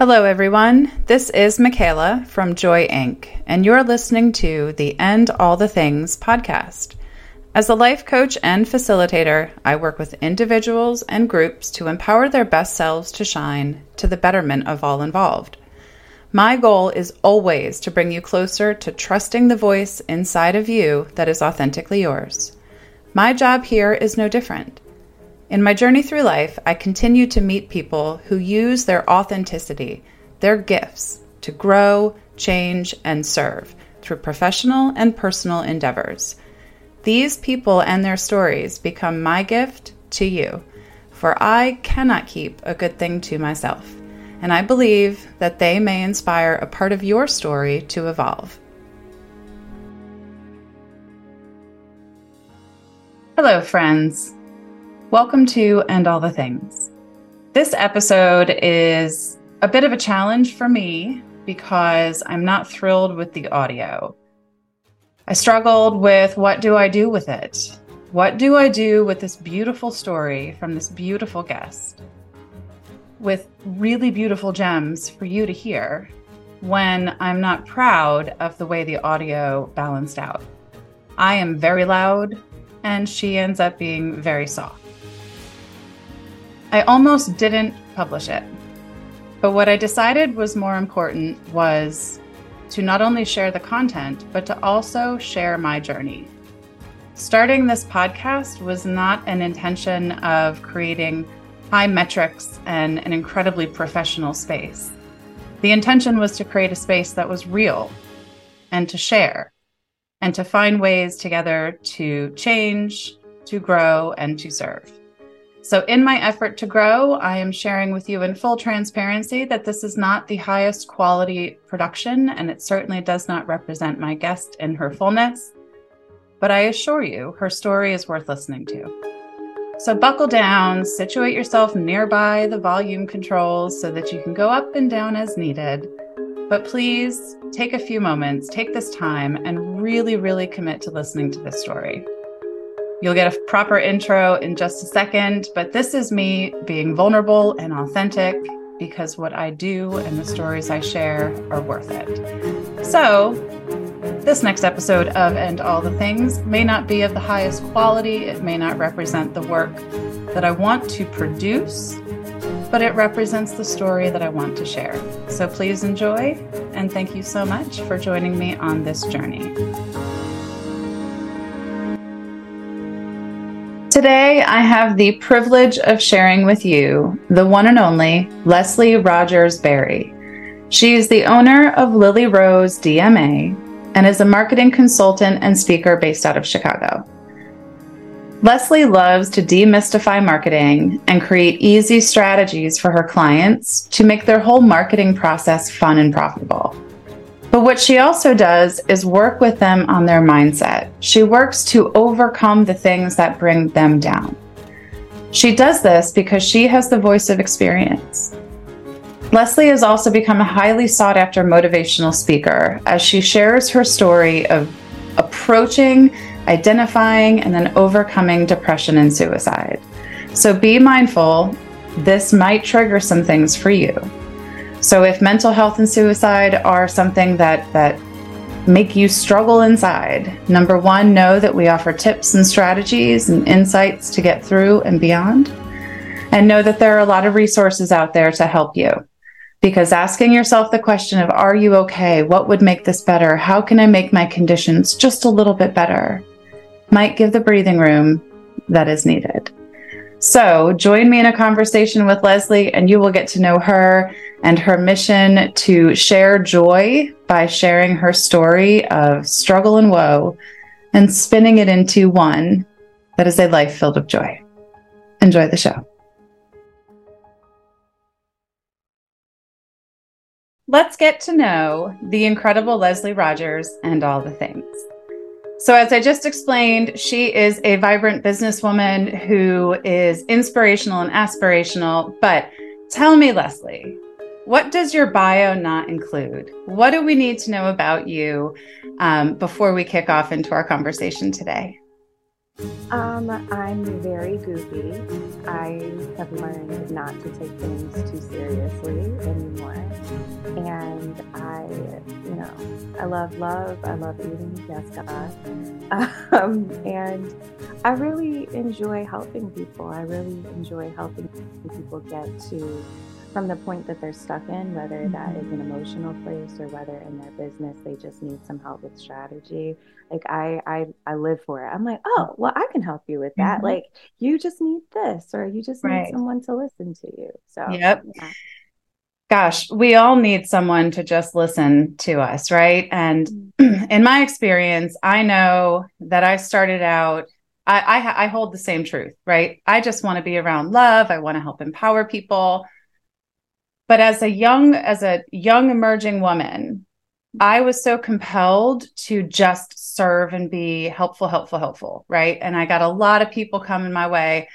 Hello, everyone. This is Michaela from Joy Inc., and you're listening to the And All the Things podcast. As a life coach and facilitator, I work with individuals and groups to empower their best selves to shine to the betterment of all involved. My goal is always to bring you closer to trusting the voice inside of you that is authentically yours. My job here is no different. In my journey through life, I continue to meet people who use their authenticity, their gifts, to grow, change, and serve through professional and personal endeavors. These people and their stories become my gift to you, for I cannot keep a good thing to myself, and I believe that they may inspire a part of your story to evolve. Hello, friends. Welcome to And All the Things. This episode is a bit of a challenge for me because I'm not thrilled with the audio. I struggled with what do I do with it? What do I do with this beautiful story from this beautiful guest? With really beautiful gems for you to hear when I'm not proud of the way the audio balanced out. I am very loud and she ends up being very soft. I almost didn't publish it. But what I decided was more important was to not only share the content, but to also share my journey. Starting this podcast was not an intention of creating high metrics and an incredibly professional space. The intention was to create a space that was real and to share and to find ways together to change, to grow, and to serve. So, in my effort to grow, I am sharing with you in full transparency that this is not the highest quality production, and it certainly does not represent my guest in her fullness. But I assure you, her story is worth listening to. So, buckle down, situate yourself nearby the volume controls so that you can go up and down as needed. But please take a few moments, take this time, and really, really commit to listening to this story. You'll get a proper intro in just a second, but this is me being vulnerable and authentic because what I do and the stories I share are worth it. So, this next episode of And All the Things may not be of the highest quality, it may not represent the work that I want to produce, but it represents the story that I want to share. So please enjoy, and thank you so much for joining me on this journey. Today, I have the privilege of sharing with you the one and only Leslie Rodgers Berry. She is the owner of Lily Rose DMA and is a marketing consultant and speaker based out of Chicago. Leslie loves to demystify marketing and create easy strategies for her clients to make their whole marketing process fun and profitable. But what she also does is work with them on their mindset. She works to overcome the things that bring them down. She does this because she has the voice of experience. Leslie has also become a highly sought after motivational speaker as she shares her story of approaching, identifying, and then overcoming depression and suicide. So be mindful, this might trigger some things for you. So if mental health and suicide are something that that make you struggle inside, number 1, know that we offer tips and strategies and insights to get through and beyond. And know that there are a lot of resources out there to help you. Because asking yourself the question of are you okay? What would make this better? How can I make my conditions just a little bit better? might give the breathing room that is needed. So, join me in a conversation with Leslie, and you will get to know her and her mission to share joy by sharing her story of struggle and woe and spinning it into one that is a life filled with joy. Enjoy the show. Let's get to know the incredible Leslie Rodgers and all the things. So, as I just explained, she is a vibrant businesswoman who is inspirational and aspirational. But tell me, Leslie, what does your bio not include? What do we need to know about you um, before we kick off into our conversation today? Um, I'm very goofy. I have learned not to take things too seriously anymore. And I, you know, I love love. I love eating. Yes, God. Um, and I really enjoy helping people. I really enjoy helping people get to from the point that they're stuck in, whether that is an emotional place or whether in their business they just need some help with strategy. Like I I I live for it. I'm like, oh, well, I can help you with that. Mm-hmm. Like you just need this or you just right. need someone to listen to you. So Yep. Yeah. Gosh, we all need someone to just listen to us, right? And mm-hmm. in my experience, I know that I started out I, I, I hold the same truth, right? I just want to be around love. I want to help empower people but as a young as a young emerging woman i was so compelled to just serve and be helpful helpful helpful right and i got a lot of people coming my way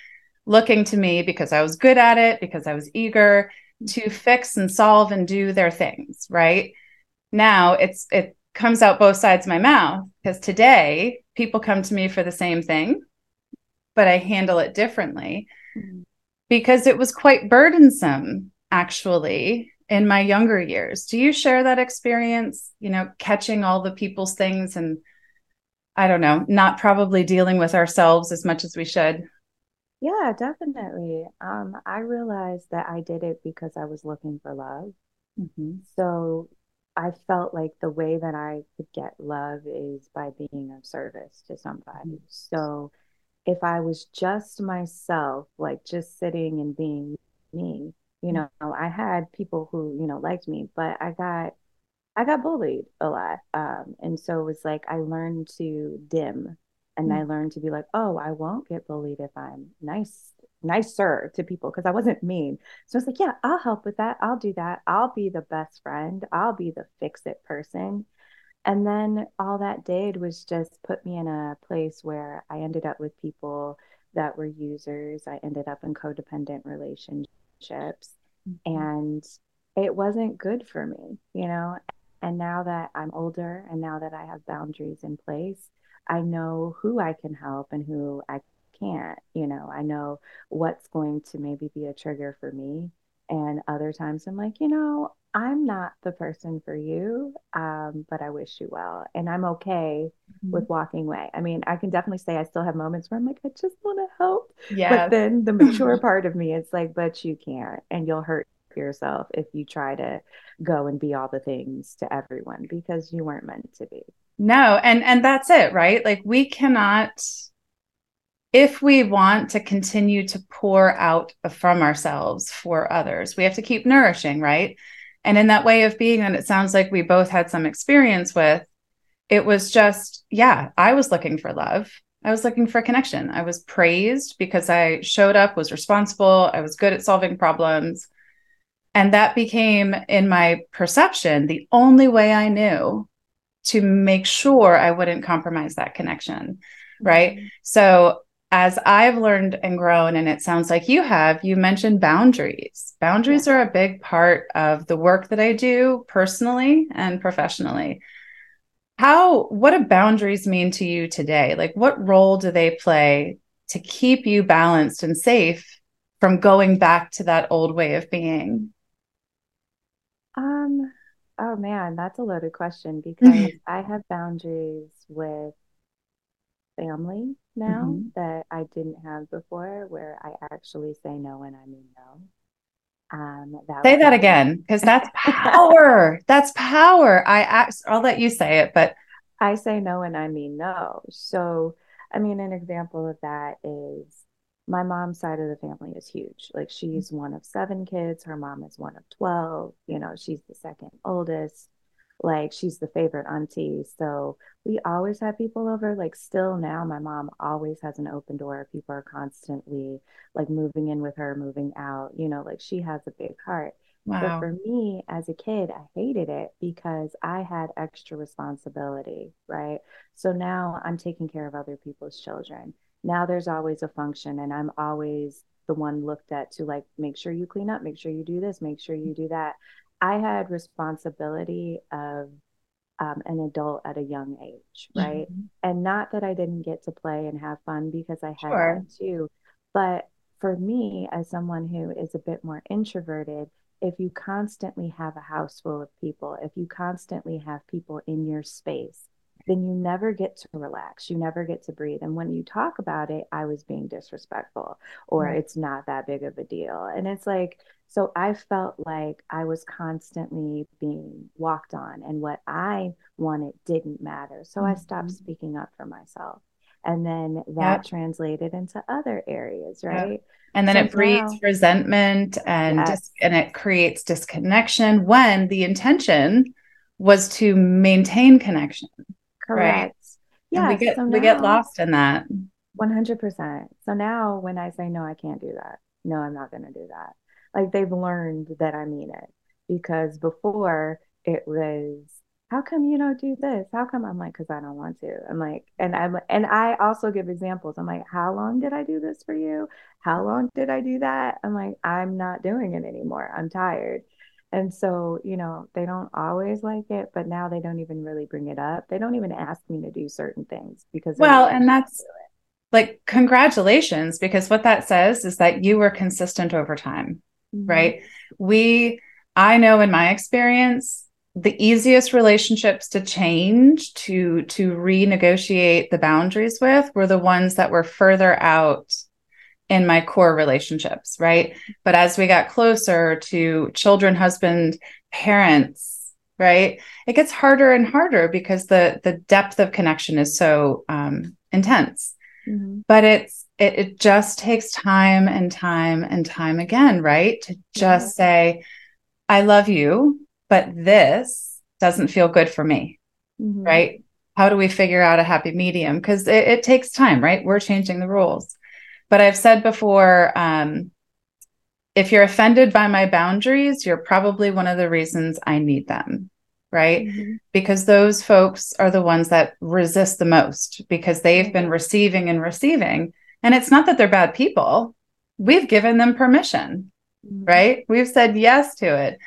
looking to me because i was good at it because i was eager to fix and solve and do their things right now it's it comes out both sides of my mouth because today people come to me for the same thing but i handle it differently mm-hmm. because it was quite burdensome actually in my younger years. Do you share that experience, you know, catching all the people's things and I don't know, not probably dealing with ourselves as much as we should? Yeah, definitely. Um, I realized that I did it because I was looking for love. Mm-hmm. So I felt like the way that I could get love is by being of service to somebody. Mm-hmm. So if I was just myself, like just sitting and being me, you know, I had people who, you know, liked me, but I got I got bullied a lot. Um, and so it was like I learned to dim and mm-hmm. I learned to be like, oh, I won't get bullied if I'm nice, nicer to people because I wasn't mean. So it's like, yeah, I'll help with that. I'll do that. I'll be the best friend. I'll be the fix it person. And then all that did was just put me in a place where I ended up with people that were users. I ended up in codependent relationships relationships mm-hmm. and it wasn't good for me, you know. And now that I'm older and now that I have boundaries in place, I know who I can help and who I can't, you know. I know what's going to maybe be a trigger for me. And other times I'm like, you know, I'm not the person for you, um, but I wish you well. And I'm okay mm-hmm. with walking away. I mean, I can definitely say I still have moments where I'm like, I just want to help. Yeah. But then the mature part of me, it's like, but you can't. And you'll hurt yourself if you try to go and be all the things to everyone because you weren't meant to be. No, and and that's it, right? Like we cannot if we want to continue to pour out from ourselves for others, we have to keep nourishing, right? And in that way of being that it sounds like we both had some experience with, it was just, yeah, I was looking for love. I was looking for connection. I was praised because I showed up, was responsible, I was good at solving problems. And that became, in my perception, the only way I knew to make sure I wouldn't compromise that connection. Right. Mm-hmm. So as I've learned and grown, and it sounds like you have, you mentioned boundaries. Boundaries are a big part of the work that I do personally and professionally. How, what do boundaries mean to you today? Like, what role do they play to keep you balanced and safe from going back to that old way of being? Um, oh man, that's a loaded question because I have boundaries with family now mm-hmm. that I didn't have before, where I actually say no when I mean no. Um, that say that again, because that's power. that's power. I ask, I'll let you say it, but I say no when I mean no. So, I mean, an example of that is my mom's side of the family is huge. Like she's one of seven kids. Her mom is one of 12. You know, she's the second oldest like she's the favorite auntie. So we always have people over like still now my mom always has an open door. People are constantly like moving in with her moving out you know like she has a big heart. Wow. but for me as a kid i hated it because i had extra responsibility right? So now i'm taking care of other people's children. Now there's always a function and i'm always the one looked at to like make sure you clean up make sure you do this make sure you do that I had responsibility of um, an adult at a young age, right? Mm-hmm. And not that I didn't get to play and have fun because I had sure. too, but for me, as someone who is a bit more introverted, if you constantly have a house full of people, if you constantly have people in your space, then you never get to relax. You never get to breathe. And when you talk about it, I was being disrespectful or it's not that big of a deal. And it's like, so I felt like I was constantly being walked on and what I wanted didn't matter. So mm-hmm. I stopped mm-hmm. speaking up for myself. And then that yep. translated into other areas, right? Yep. And then so it breeds now, resentment and yes. dis- and it creates disconnection when the intention was to maintain connection. Correct. Right? Yeah. We get so now, we get lost in that. 100%. So now when I say no, I can't do that. No, I'm not going to do that. Like they've learned that I mean it because before it was how come you don't do this? How come I'm like, because I don't want to. I'm like, and I'm and I also give examples. I'm like, how long did I do this for you? How long did I do that? I'm like, I'm not doing it anymore. I'm tired. And so, you know, they don't always like it, but now they don't even really bring it up. They don't even ask me to do certain things because well, and that's like congratulations because what that says is that you were consistent over time, mm-hmm. right? We I know in my experience the easiest relationships to change to to renegotiate the boundaries with were the ones that were further out in my core relationships right but as we got closer to children husband parents right it gets harder and harder because the the depth of connection is so um, intense mm-hmm. but it's it, it just takes time and time and time again right to just say i love you but this doesn't feel good for me. Mm-hmm. Right. How do we figure out a happy medium? Because it, it, takes time, right? We're changing the rules. But I've said before, um, if you're offended by my boundaries, you're probably one of the reasons I need them. Right. Mm-hmm. Because those folks are the ones that resist the most because they've been receiving and receiving. And it's not that they're bad people. We've given them permission. Mm-hmm. Right. We've said yes to it.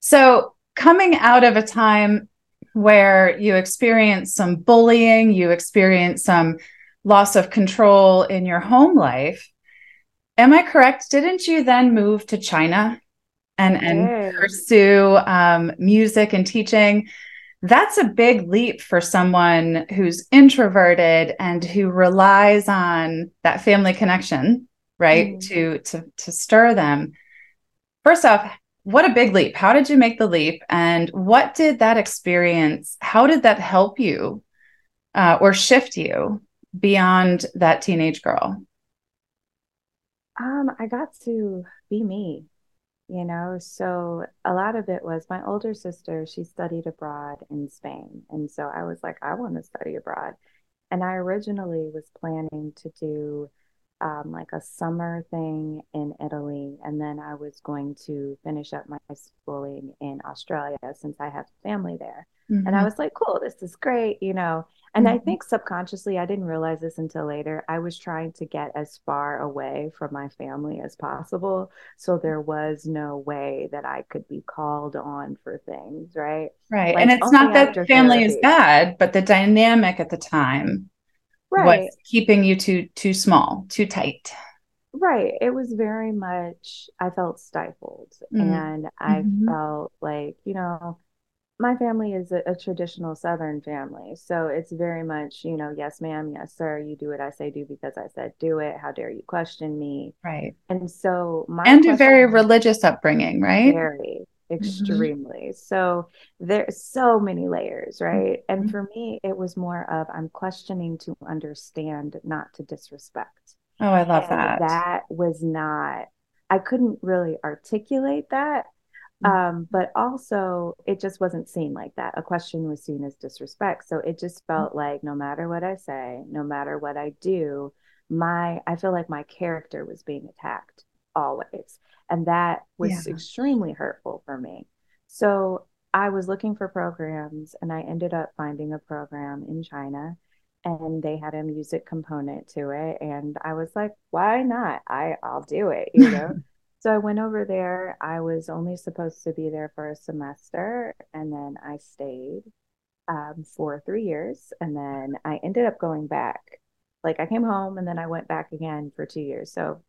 So coming out of a time where you experience some bullying, you experience some loss of control in your home life. Am I correct? Didn't you then move to China and, and pursue um, music and teaching? That's a big leap for someone who's introverted and who relies on that family connection, right? Mm. To to to stir them. First off, what a big leap. How did you make the leap? And what did that experience, how did that help you uh, or shift you beyond that teenage girl? Um, I got to be me, you know. So a lot of it was my older sister, she studied abroad in Spain. And so I was like, I want to study abroad. And I originally was planning to do um, like a summer thing in Italy, and then I was going to finish up my schooling in Australia since I have family there. Mm-hmm. And I mm-hmm. was like, cool, this is great, you know. And mm-hmm. I think subconsciously, I didn't realize this until later. I was trying to get as far away from my family as possible. So there was no way that I could be called on for things, right? Right. Like, and it's not that family therapy. is bad, but the dynamic at the time right. was keeping you too too small, too tight. Right. It was very much I felt stifled mm and I mm-hmm. felt like, you know, my family is a, a, traditional southern family so it's very much you know yes ma'am yes sir you do what i say do because i said do it how dare you question me right and so my and a very religious upbringing right very Mm-hmm. extremely. Mm-hmm. So there's so many layers, right? Mm-hmm. And for me, it was more of I'm questioning to understand, not to disrespect. Oh, I love and that. That was not, I couldn't really articulate that. Mm-hmm. Um, but also, it just wasn't seen like that. A question was seen as disrespect. So it just mm-hmm. felt like no matter what I say, no matter what I do, my I feel like my character was being attacked always. And that was yeah. extremely hurtful for me. So I was looking for programs and I ended up finding a program in China and they had a music component to it. And I was like, why not? I, I'll do it, you know? so I went over there. I was only supposed to be there for a semester and then I stayed. um, for three years. And then I ended up going back. Like I came home and then I went back again for two years. So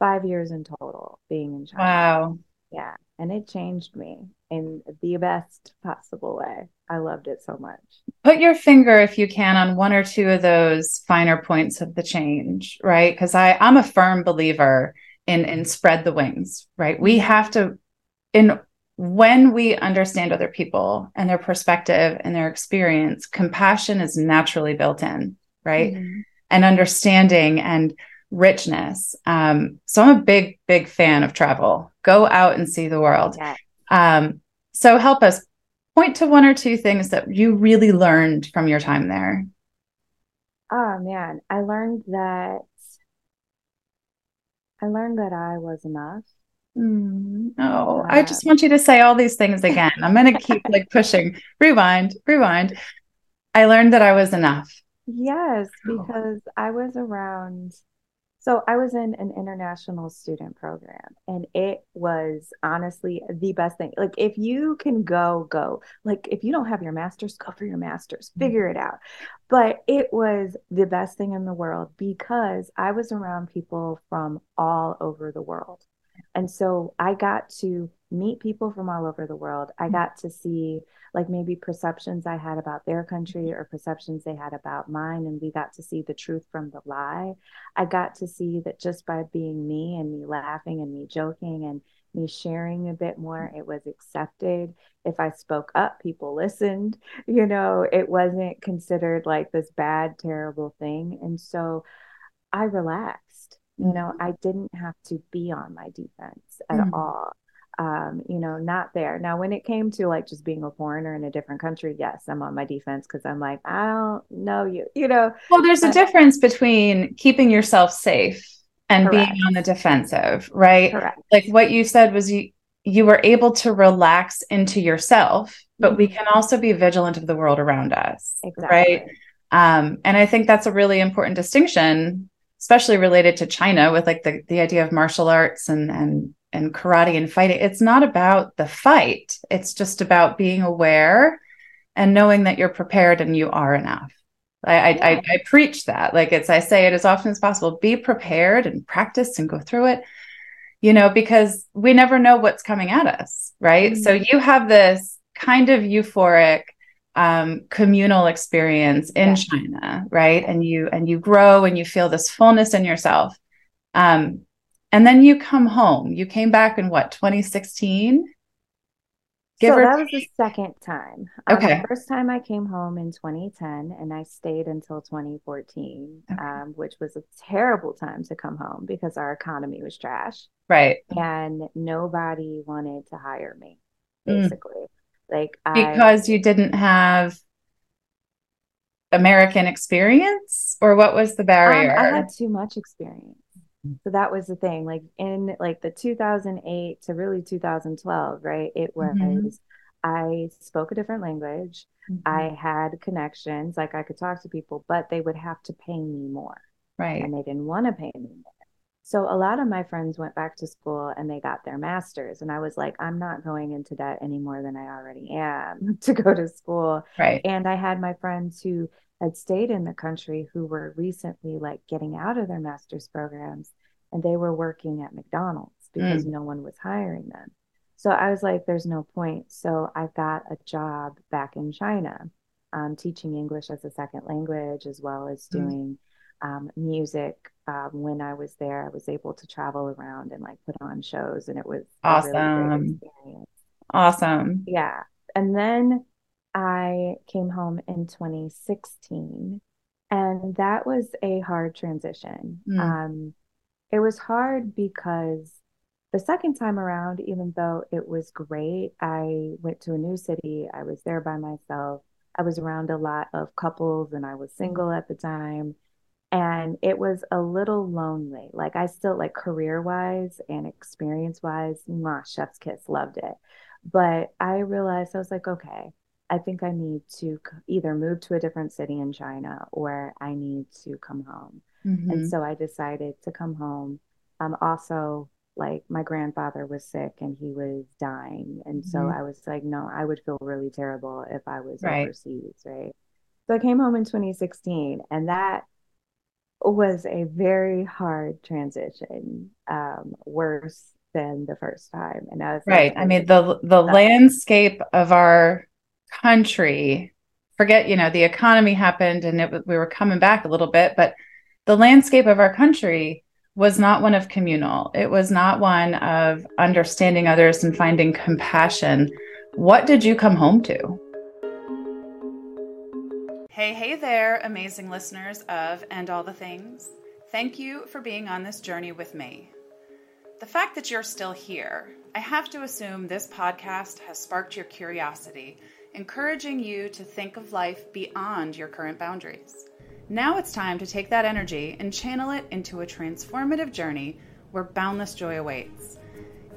five years in total being in China. Wow. Yeah. And it changed me in the best possible way. I loved it so much. Put your finger, if you can, on one or two of those finer points of the change, right? Because I I'm a firm believer in in spread the wings, right? We have to in when we understand other people and their perspective and their experience, compassion is naturally built in, right? Mm-hmm. And understanding and richness. Um, so I'm a big, big fan of travel. Go out and see the world. Yeah. Um, so help us point to one or two things that you really learned from your time there. Oh man, I learned that I learned that I was enough. Mm, oh, I just want you to say all these things again. I'm going to keep like pushing. Rewind, rewind. I learned that I was enough. Yes, oh. because oh. I was around so I was in an international student program and it was honestly the best thing. Like if you can go, go. Like if you don't have your masters, go for your masters. Mm-hmm. Figure it out. But it was the best thing in the world because I was around people from all over the world. And so I got to meet people from all over the world. I mm-hmm. got to see like maybe perceptions I had about their country or perceptions they had about mine. And we got to see the truth from the lie. I got to see that just by being me and me laughing and me joking and me sharing a bit more, it was accepted. If I spoke up, people listened. You know, it wasn't considered like this bad, terrible thing. And so I relaxed. You know, mm-hmm. I didn't have to be on my defense at mm-hmm. all um, you know, not there. Now, when it came to like just being a foreigner in a different country, yes, I'm on my defense because I'm like, I don't know you, you know. Well, there's a difference between keeping yourself safe and correct. being on the defensive, right? Correct. Like what you said was you you were able to relax into yourself, but mm-hmm. we can also be vigilant of the world around us, exactly. right? Um, and I think that's a really important distinction, especially related to China with like the the idea of martial arts and and and karate and fighting it's not about the fight. It's just about being aware and knowing that you're prepared and you are enough. I, yeah. I, I, preach that. Like it's i say it as often as possible. Be prepared and practice and go through it you know because we never know what's coming at us right? Mm-hmm. so you have this kind of euphoric um, communal experience in yeah. china right? And you and you grow and you feel this fullness in yourself. Um, and then you come home. You came back in what, 2016? Give so that was the second time. Um, okay. the first time I came home in 2010 and I stayed until 2014, okay. um, which was a terrible time to come home because our economy was trash. Right. And nobody wanted to hire me, mm. basically. Mm. Like because I, you didn't have American experience or what was the barrier? Um, I had too much experience. So that was the thing. Like in like the 2008 to really 2012, right? It was mm-hmm. I spoke a different language. Mm-hmm. I had connections, like I could talk to people, but they would have to pay me more. Right. And they didn't want to pay me more. So a lot of my friends went back to school and they got their masters and I was like I'm not going into debt any more than I already am to go to school. Right. And I had my friends who had stayed in the country who were recently like getting out of their master's programs and they were working at McDonald's because mm. no one was hiring them. So I was like, there's no point. So I got a job back in China, um, teaching English as a second language, as well as mm. doing mm. um, music. Um, when I was there, I was able to travel around and like put on shows, and it was awesome. Really awesome. Yeah. And then I came home in 2016, and that was a hard transition. Mm. Um, it was hard because the second time around, even though it was great, I went to a new city. I was there by myself. I was around a lot of couples and I was single at the time. And it was a little lonely. Like I still like career wise and experience wise, my chef's kiss, loved it. But I realized I was like, okay, I think I need to either move to a different city in China or I need to come home. Mm-hmm. And so I decided to come home. Um, also, like my grandfather was sick and he was dying. And mm-hmm. so I was like, no, I would feel really terrible if I was right. overseas, right? So I came home in 2016 and that was a very hard transition, um, worse than the first time. And I was right. Like, I mean, the the landscape of our country. Forget, you know, the economy happened and it, we were coming back a little bit, but the landscape of our country was not one of communal. It was not one of understanding others and finding compassion. What did you come home to? Hey, hey there, amazing listeners of And All the Things. Thank you for being on this journey with me. The fact that you're still here, I have to assume this podcast has sparked your curiosity, encouraging you to think of life beyond your current boundaries. Now it's time to take that energy and channel it into a transformative journey where boundless joy awaits.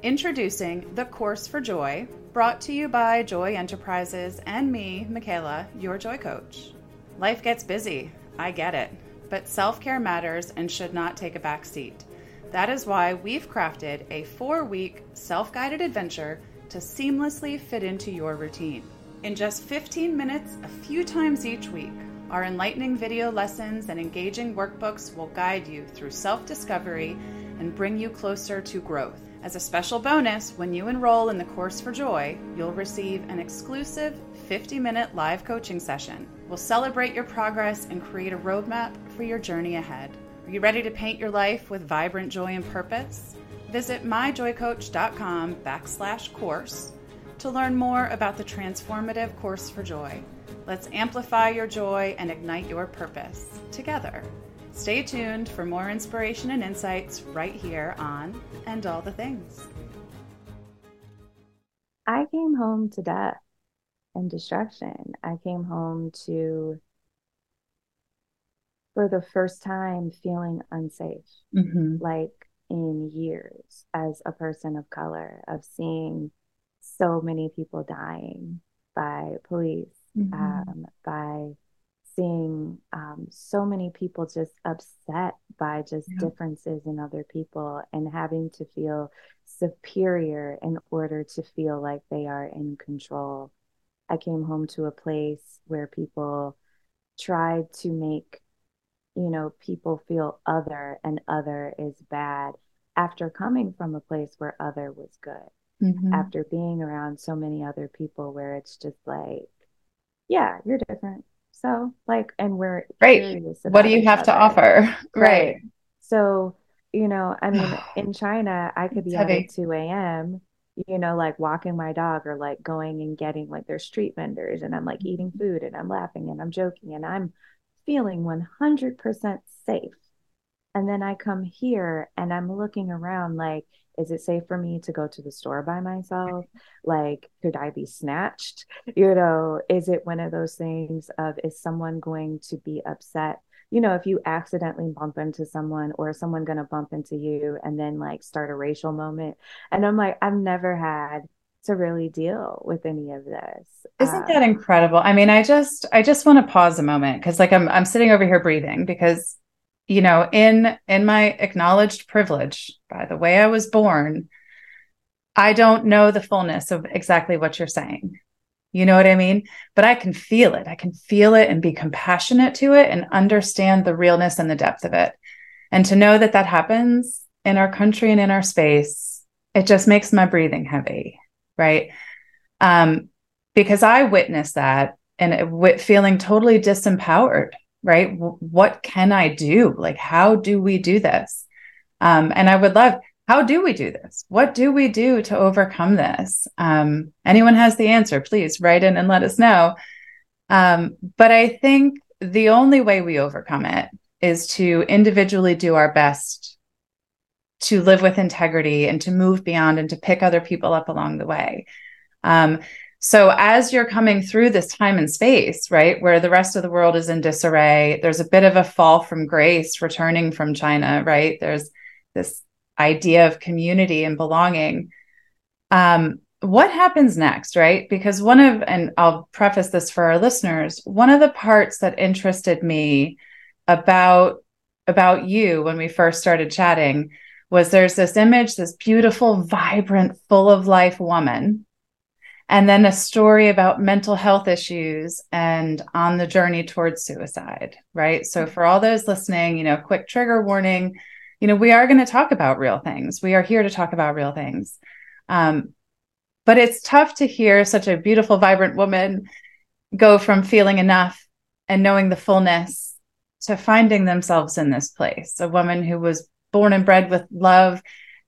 Introducing The Course for Joy, brought to you by Joy Enterprises and me, Michaela, your joy coach. Life gets busy, I get it, but self care matters and should not take a back seat. That is why we've crafted a four week self guided adventure to seamlessly fit into your routine. In just 15 minutes, a few times each week, our enlightening video lessons and engaging workbooks will guide you through self discovery and bring you closer to growth. As a special bonus, when you enroll in the Course for Joy, you'll receive an exclusive 50 minute live coaching session. We'll celebrate your progress and create a roadmap for your journey ahead. Are you ready to paint your life with vibrant joy and purpose? Visit myjoycoach.com backslash course to learn more about the transformative Course for Joy. Let's amplify your joy and ignite your purpose together. Stay tuned for more inspiration and insights right here on And All the Things. I came home to death and destruction. I came home to, for the first time, feeling unsafe, mm-hmm. like in years as a person of color, of seeing so many people dying by police mm-hmm. um, by seeing um, so many people just upset by just yeah. differences in other people and having to feel superior in order to feel like they are in control. I came home to a place where people tried to make, you know, people feel other and other is bad after coming from a place where other was good. Mm-hmm. After being around so many other people where it's just like, yeah, you're different. So like, and we're right. What do you have other. to offer? Right. right. So, you know, I mean, in China, I could be at 2 a.m., you know, like walking my dog or like going and getting like their street vendors and I'm like eating mm-hmm. food and I'm laughing and I'm joking and I'm feeling 100% safe. And then I come here and I'm looking around like, is it safe for me to go to the store by myself? Like could i be snatched? You know is it one of those things of is someone going to be upset? You know if you accidentally bump into someone or is someone going to bump into you and then like start a racial moment. And i'm like i've never had to really deal with any of this. Isn't uh, that incredible? I mean i just i just want to pause a moment because like i'm i'm sitting over here breathing because you know in in my acknowledged privilege by the way i was born i don't know the fullness of exactly what you're saying. You know what i mean? But i can feel it. I can feel it and be compassionate to it and understand the realness and the depth of it. And to know that that happens in our country and in our space it just makes my breathing heavy right? Um because i witnessed that and it, feeling totally disempowered right? What can i do? Like how do we do this? Um, and i would love how do we do this? What do we do to overcome this? Um, anyone has the answer please write in and let us know. Um, but i think the only way we overcome it is to individually do our best to live with integrity and to move beyond and to pick other people up along the way. Um, so as you're coming through this time and space, right, where the rest of the world is in disarray, there's a bit of a fall from grace returning from China, right? There's this idea of community and belonging. Um, what happens next, right? Because one of, and I'll preface this for our listeners, one of the parts that interested me about about you when we first started chatting was there's this image, this beautiful, vibrant, full of life woman, and then a story about mental health issues and on the journey towards suicide, right? So for all those listening, you know, quick trigger warning, you know, we are going to talk about real things. We are here to talk about real things. Um, but it's tough to hear such a beautiful, vibrant woman go from feeling enough and knowing the fullness to finding themselves in this place. A woman who was born and bred with love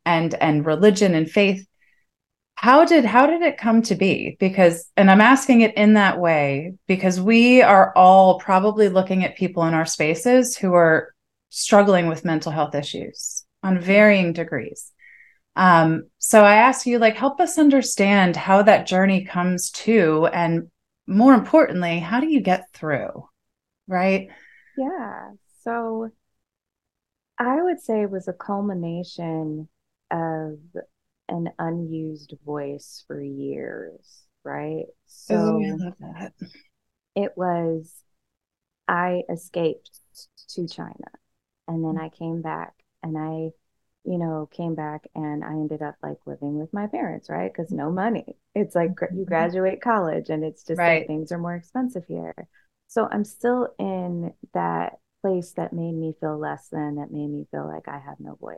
and and religion and faith. How did how did it come to be? Because and I'm asking it in that way because we are all probably looking at people in our spaces who are struggling with mental health issues on varying degrees. Um, so I ask you, like, help us understand how that journey comes to, and more importantly, how do you get through? Right. Yeah. So I would say it was a culmination of an unused voice for years, right? So oh, I love that. It was, I escaped to China and then I came back and I, you know, came back and I ended up like living with my parents, right? Because no money. It's like you mm-hmm. graduate college and it's just right. like things are more expensive here. So I'm still in that place that made me feel less than, that made me feel like I have no voice.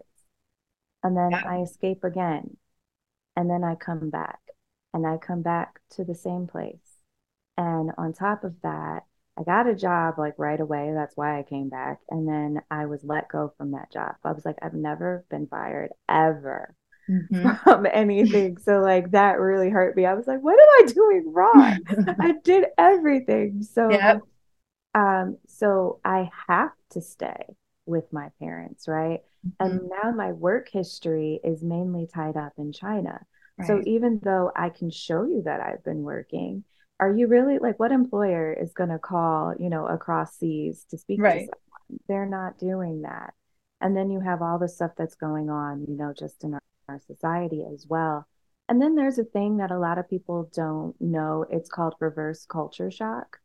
And then yeah. I escape again. And then I come back and I come back to the same place. And on top of that, I got a job like right away. That's why I came back. And then I was let go from that job. I was like, I've never been fired ever mm-hmm. from anything. So, like, that really hurt me. I was like, what am I doing wrong? I did everything. So, yep. um, so I have to stay with my parents, right? Mm-hmm. And now my work history is mainly tied up in China. Right. So even though I can show you that I've been working, are you really like what employer is going to call you know across seas to speak right. to someone they're not doing that and then you have all the stuff that's going on you know just in our, our society as well and then there's a thing that a lot of people don't know it's called reverse culture shock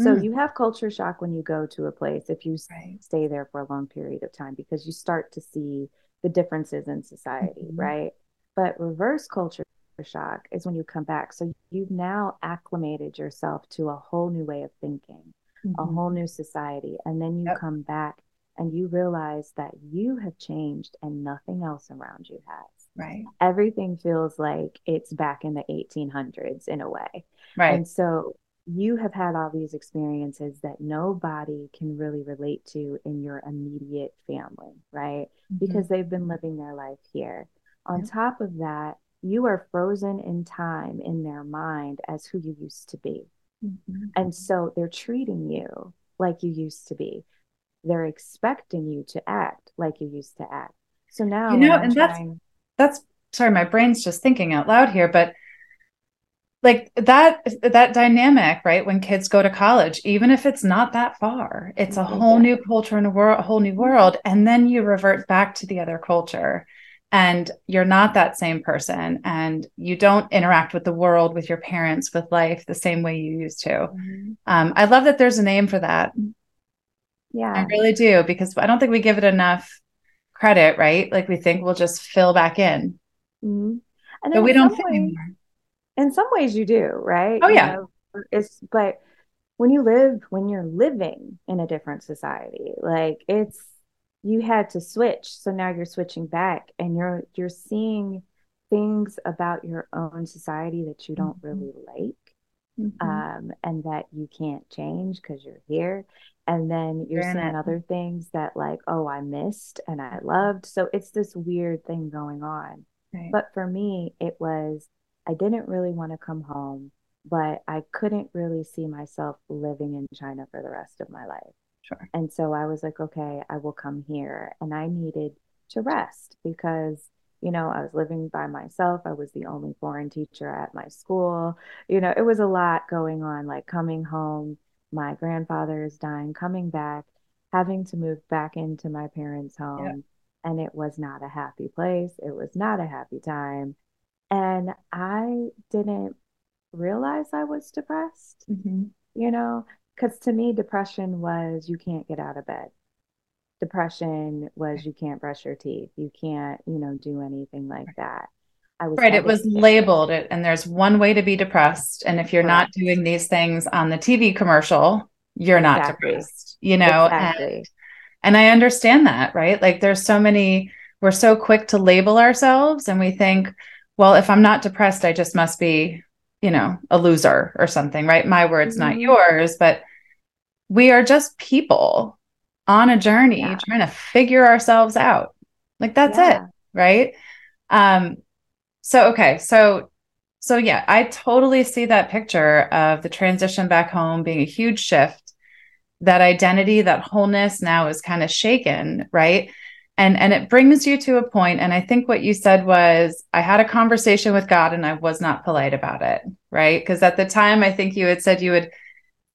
so mm. you have culture shock when you go to a place if you right. stay there for a long period of time because you start to see the differences in society mm-hmm. right but reverse culture shock is when you come back. So you've now acclimated yourself to a whole new way of thinking, mm-hmm. a whole new society. And then you yep. come back and you realize that you have changed and nothing else around you has. Right. Everything feels like it's back in the 1800s in a way. Right. And so you have had all these experiences that nobody can really relate to in your immediate family, right? Mm-hmm. Because they've been living their life here. On top of that, you are frozen in time in their mind as who you used to be. Mm-hmm. And so they're treating you like you used to be. They're expecting you to act like you used to act. So now, you know, and trying... that's that's sorry, my brain's just thinking out loud here, but like that that dynamic right when kids go to college even if it's not that far it's a whole new culture and a, world, whole new world and then you revert back to the other culture and you're not that same person and you don't interact with the world with your parents with life the same way you used to. Mm-hmm. um, i love that there's a name for that. Yeah. i really do because i don't think we give it enough credit right? Like we think we'll just fill back in. Mm-hmm. and but we don't fit anymore in some ways you do right oh you yeah know, it's but when you live when you're living in a different society like it's you had to switch so now you're switching back and you're you're seeing things about your own society that you don't mm-hmm. really like mm-hmm. um, and that you can't change because you're here and then you're, you're seeing other things that like oh i missed and i loved so it's this weird thing going on right. but for me it was i didn't really want to come home but i couldn't really see myself living in china for the rest of my life Sure. And so I was like, okay, I will come here. And I needed to rest because, you know, I was living by myself. I was the only foreign teacher at my school. You know, it was a lot going on, like coming home. My grandfather is dying, coming back, having to move back into my parents' home. Yeah. And it was not a happy place. It was not a happy time. And I didn't realize I was depressed. Mm-hmm. You know, because to me, depression was you can't get out of bed. depression was you can't brush your teeth, you can't, you know, do anything like that. I was right. It was labeled it, and there's one way to be depressed. And if you're Correct. not doing these things on the TV commercial, you're not exactly. depressed, you know? Exactly. And, and I understand that, right? Like there's so many, we're so quick to label ourselves and we think, well, if I'm not depressed, I just must be, you know, a loser or something, right? My words, mm-hmm. not yours, but we are just people on a journey yeah. trying to figure ourselves out. Like that's yeah. it, right? Um so okay, so so yeah, I totally see that picture of the transition back home being a huge shift. That identity, that wholeness now is kind of shaken, right? And and it brings you to a point and i think what you said was i had a conversation with god and i was not polite about it right? Because at the time i think you had said you had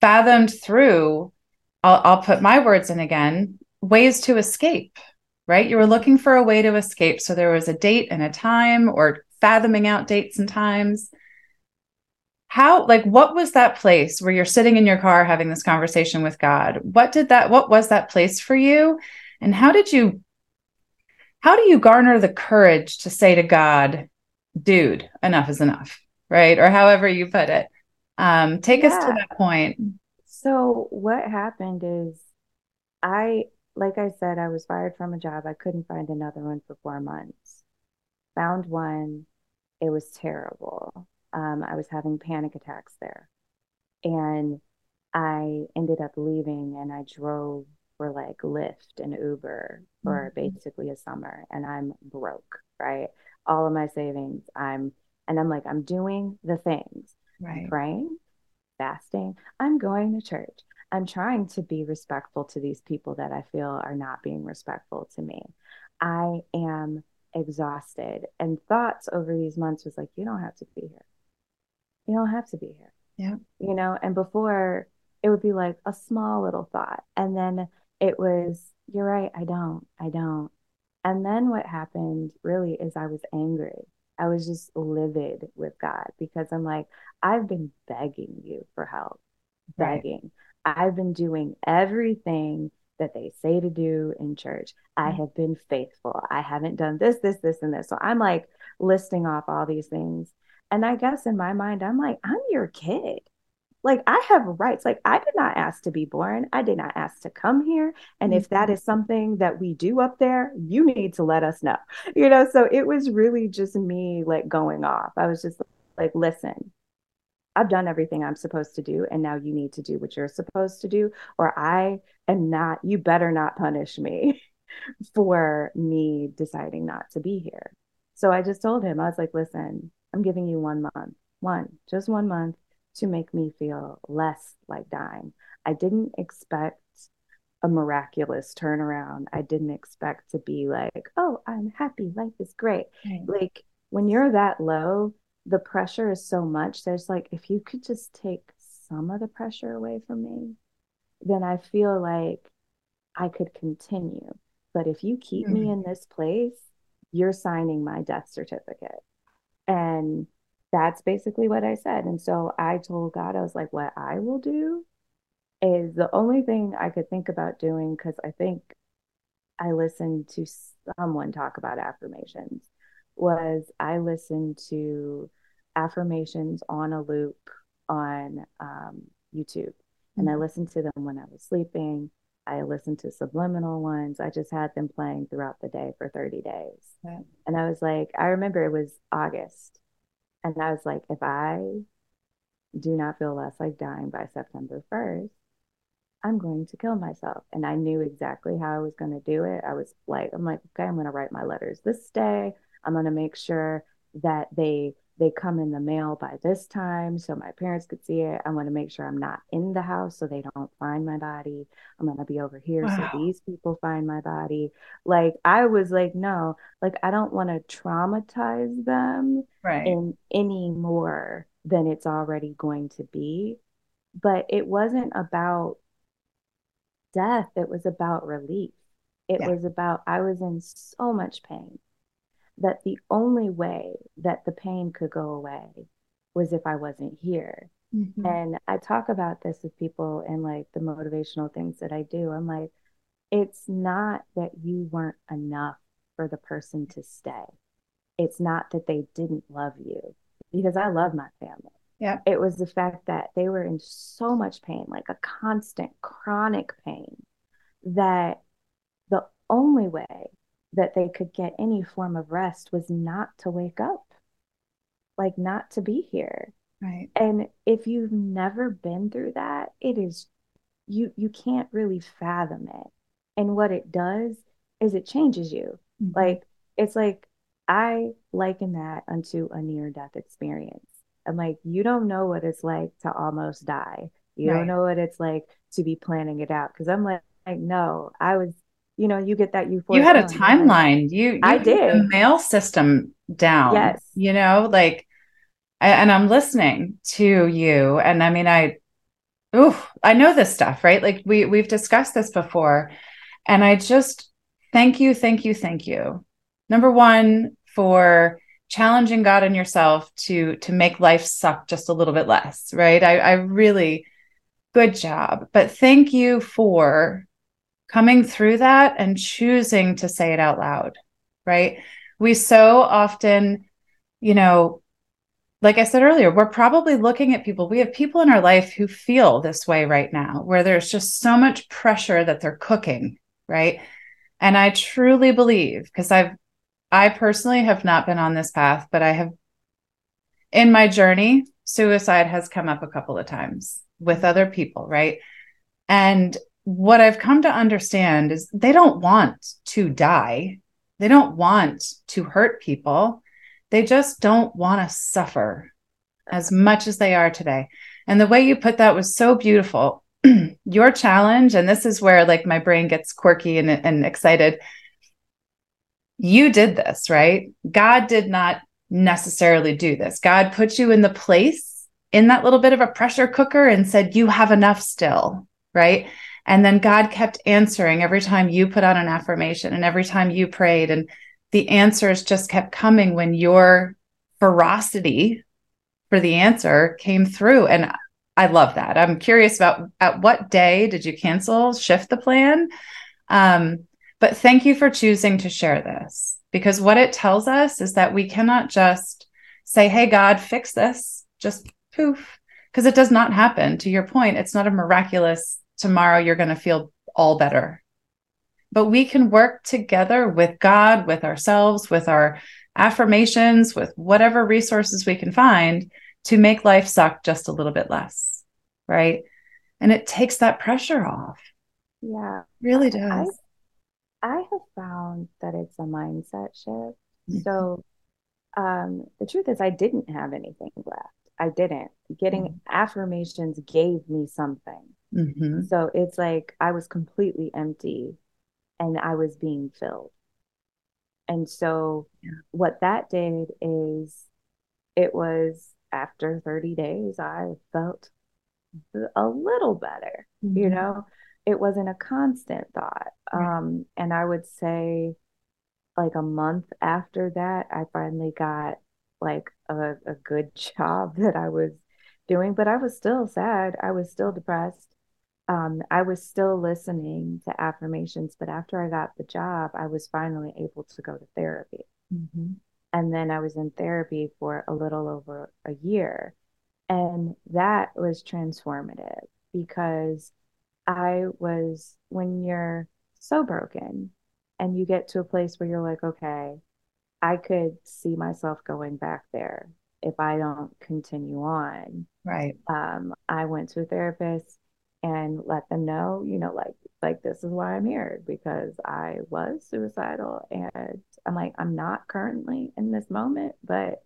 fathomed through I'll, I'll put my words in again ways to escape right? You were looking for a way to escape. So there was a date and a time or fathoming out dates and times. How like what was that place where you're sitting in your car having this conversation with god? What did that what was that place for you? And how did you how do you garner the courage to say to God, dude, enough is enough, right? Or however you put it. Um, take yeah. us to that point. So, what happened is I, like I said, I was fired from a job. I couldn't find another one for four months. Found one. It was terrible. Um, I was having panic attacks there. And I ended up leaving and I drove for like Lyft and Uber for mm-hmm. basically a summer and I'm broke, right? All of my savings, I'm and I'm like, I'm doing the things. Right. I'm praying, fasting, I'm going to church. I'm trying to be respectful to these people that I feel are not being respectful to me. I am exhausted. And thoughts over these months was like, you don't have to be here. You don't have to be here. Yeah. You know, and before it would be like a small little thought. And then it was, you're right, I don't, I don't. And then what happened really is I was angry. I was just livid with God because I'm like, I've been begging you for help, begging. Right. I've been doing everything that they say to do in church. I mm-hmm. have been faithful. I haven't done this, this, this, and this. So I'm like listing off all these things. And I guess in my mind, I'm like, I'm your kid. Like I have rights. Like I did not ask to be born. I did not ask to come here. And mm-hmm. if that mm-hmm. something that we do up there, you need to let us know. You know, so it was really just me like going off. I was just like, listen, I've done everything I'm supposed to do, and now you need to do what you're supposed to do, or I am not, you better not punish me for me deciding not to be here. So I just told him, I was like, listen, I'm giving you one month, one, just one month to make me feel less like dying. I didn't expect a miraculous turnaround. I didn't expect to be like, oh, I'm happy. Life is great. Right. Like when you're that low, the pressure is so much. There's like, if you could just take some of the pressure away from me, then I feel like I could continue. But if you keep mm-hmm. me in this place, you're signing my death certificate. And that's basically what I said. And so I told God, I was like, what I will do is the only thing I could think about doing, because I think I listened to someone talk about affirmations, was I listened to affirmations on a loop on um, YouTube. And I mm-hmm. listened to them when I was sleeping. I listened to subliminal ones. I just had them playing throughout the day for 30 days. Right. And I was like, I remember it was August and I was like, if I do not feel less like dying by September 1st, I'm going to kill myself. And I knew exactly how I was going to do it. I was like, I'm like, okay, I'm going to write my letters this day. I'm going to make sure that they they come in the mail by this time so my parents could see it. I want to make sure I'm not in the house so they don't find my body. I'm going to be over here wow. so these people find my body. Like I was like, no, like I don't want to traumatize them right. in any more than it's already going to be. But it wasn't about death, it was about relief. It yeah. was about I was in so much pain that the only way that the pain could go away was if I wasn't here. Mm-hmm. And I talk about this with people and like the motivational things that I do. I'm like, it's not that you weren't enough for the person to stay. It's not that they didn't love you because I love my family. Yeah. It was the fact that they were in so much pain, like a constant chronic pain, that the only way that they could get any form of rest was not to wake up, like not to be here. Right. And if you've never been through that, it is you you can't really fathom it. And what it does is it changes you. Mm-hmm. Like it's like I liken that unto a near death experience. I'm like, you don't know what it's like to almost die. You right. don't know what it's like to be planning it out. Cause I'm like, like no, I was, you know, you get that you you had a timeline. You, you I did the mail system down. Yes. You know, like and I'm listening to you. And I mean, I oh, I know this stuff, right? Like we we've discussed this before. And I just thank you, thank you, thank you. Number one, for challenging God and yourself to to make life suck just a little bit less, right? I, I really good job. But thank you for coming through that and choosing to say it out loud, right? We so often, you know, like I said earlier, we're probably looking at people. We have people in our life who feel this way right now, where there's just so much pressure that they're cooking, right? And I truly believe, because I've, I personally have not been on this path, but I have, in my journey, suicide has come up a couple of times with other people, right? And what I've come to understand is they don't want to die. They don't want to hurt people they just don't want to suffer as much as they are today. And the way you put that was so beautiful. Your challenge, and this is where like my brain gets quirky and, and excited. You did this, right? God did not necessarily do this. God put you in the place in that little bit of a pressure cooker and said, You have enough still, right? And then God kept answering every time you put out an affirmation and every time you prayed. And the answers just kept coming when your ferocity for the answer came through. And I love that. I'm curious about at what day did you cancel, shift the plan? Um, but thank you for choosing to share this because what it tells us is that we cannot just say, Hey, God, fix this, just poof, because it does not happen. To your point, it's not a miraculous tomorrow you're going to feel all better but we can work together with God, with ourselves, with our affirmations, with whatever resources we can find to make life suck just a little bit less. Right. And it takes that pressure off. Yeah. It really does. I, I have found that it's a mindset shift. Mm-hmm. So um, the truth is, I didn't have anything left. I didn't. Getting mm-hmm. affirmations gave me something. Mm-hmm. So it's like I was completely empty and I was being filled. And so yeah. what that did is it was after 30 days, I felt a little better, mm-hmm. you know, it wasn't a constant thought. Um, and I would say like a month after that, I finally got like a, a good job that I was doing, but I was still sad. I was still depressed um, I was still listening to affirmations, but after I got the job, I was finally able to go to therapy. Mm-hmm. And then I was in therapy for a little over a year. And that was transformative because I was, when you're so broken and you get to a place where you're like, okay, I could see myself going back there if I don't continue on. Right. Um, I went to a therapist and let them know, you know, like like this is why I'm here because I was suicidal and I'm like I'm not currently in this moment, but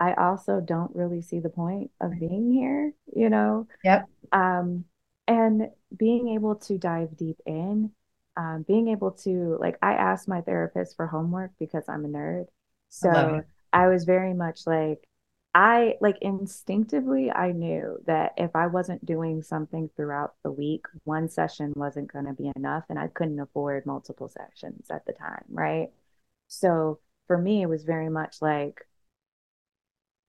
I also don't really see the point of being here, you know. Yep. Um and being able to dive deep in, um, being able to like I asked my therapist for homework because I'm a nerd. So I, I was very much like I like instinctively, I knew that if I wasn't doing something throughout the week, one session wasn't going to be enough. And I couldn't afford multiple sessions at the time. Right. So for me, it was very much like,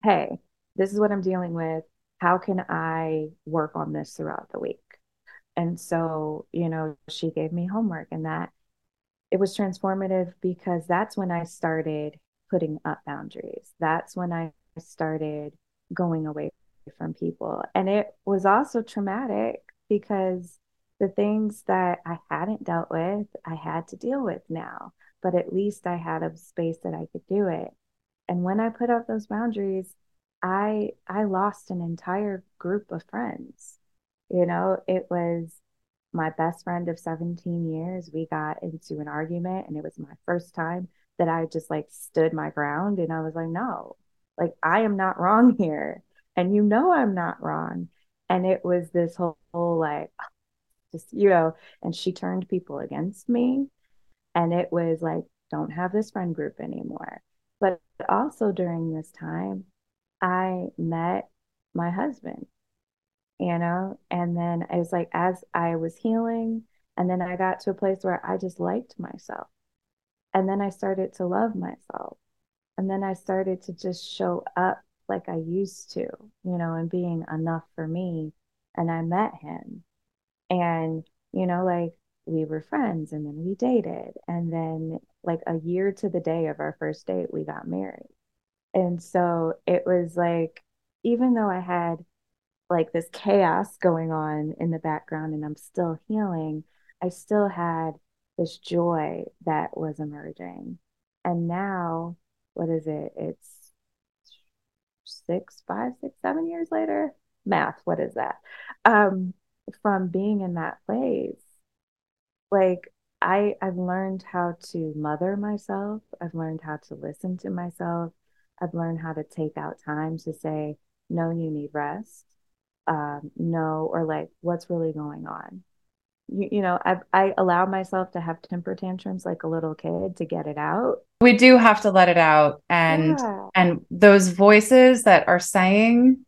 hey, this is what I'm dealing with. How can I work on this throughout the week? And so, you know, she gave me homework and that it was transformative because that's when I started putting up boundaries. That's when I started going away from people. And it was also traumatic because the things that I hadn't dealt with, I had to deal with now. But at least I had a space that I could do it. And when I put up those boundaries, I I lost an entire group of friends. You know, it was my best friend of 17 years. We got into an argument and it was my first time that I just like stood my ground and I was like, no, like I am not wrong here. And you know I'm not wrong. And it was this whole, whole like just, you know, and she turned people against me. And it was like, don't have this friend group anymore. But also during this time, I met my husband, you know, and then it was like as I was healing, and then I got to a place where I just liked myself. And then I started to love myself. And then I started to just show up like I used to, you know, and being enough for me. And I met him. And, you know, like we were friends and then we dated. And then, like a year to the day of our first date, we got married. And so it was like, even though I had like this chaos going on in the background and I'm still healing, I still had this joy that was emerging. And now, what is it? It's six, five, six, seven years later. Math, what is that? Um, from being in that place, like I I've learned how to mother myself. I've learned how to listen to myself. I've learned how to take out time to say, no, you need rest. Um, no, or like, what's really going on? You, you know, I, I allow myself to have temper tantrums like a little kid to get it out. We do have to let it out. And, yeah. and those voices that are saying,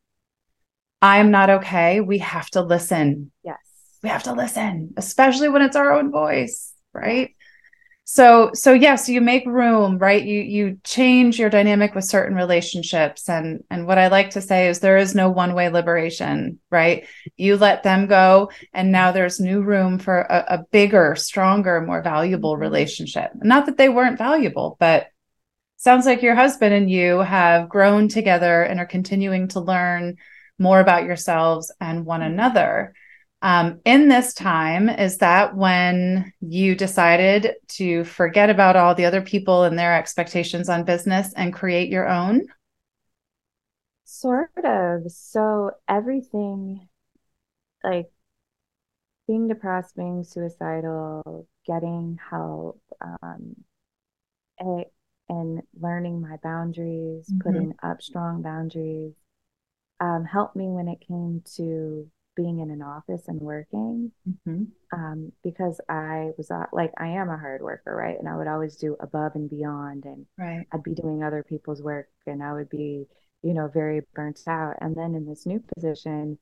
I'm not okay, we have to listen. Yes. We have to listen, especially when it's our own voice, right? So so yes you make room right? You you change your dynamic with certain relationships. And and what i like to say is there is no one way liberation right? You let them go and now there's new room for a, a bigger stronger more valuable relationship. Not that they weren't valuable but sounds like your husband and you have grown together and are continuing to learn more about yourselves and one another um, in this time, is that when you decided to forget about all the other people and their expectations on business and create your own? Sort of. So, everything like being depressed, being suicidal, getting help, um, and learning my boundaries, mm-hmm. putting up strong boundaries, um, helped me when it came to being in an office and working mm-hmm. um, because I was uh, like, I am a hard worker, right? And I would always do above and beyond, and right. I'd be doing other people's work, and I would be, you know, very burnt out. And then in this new position,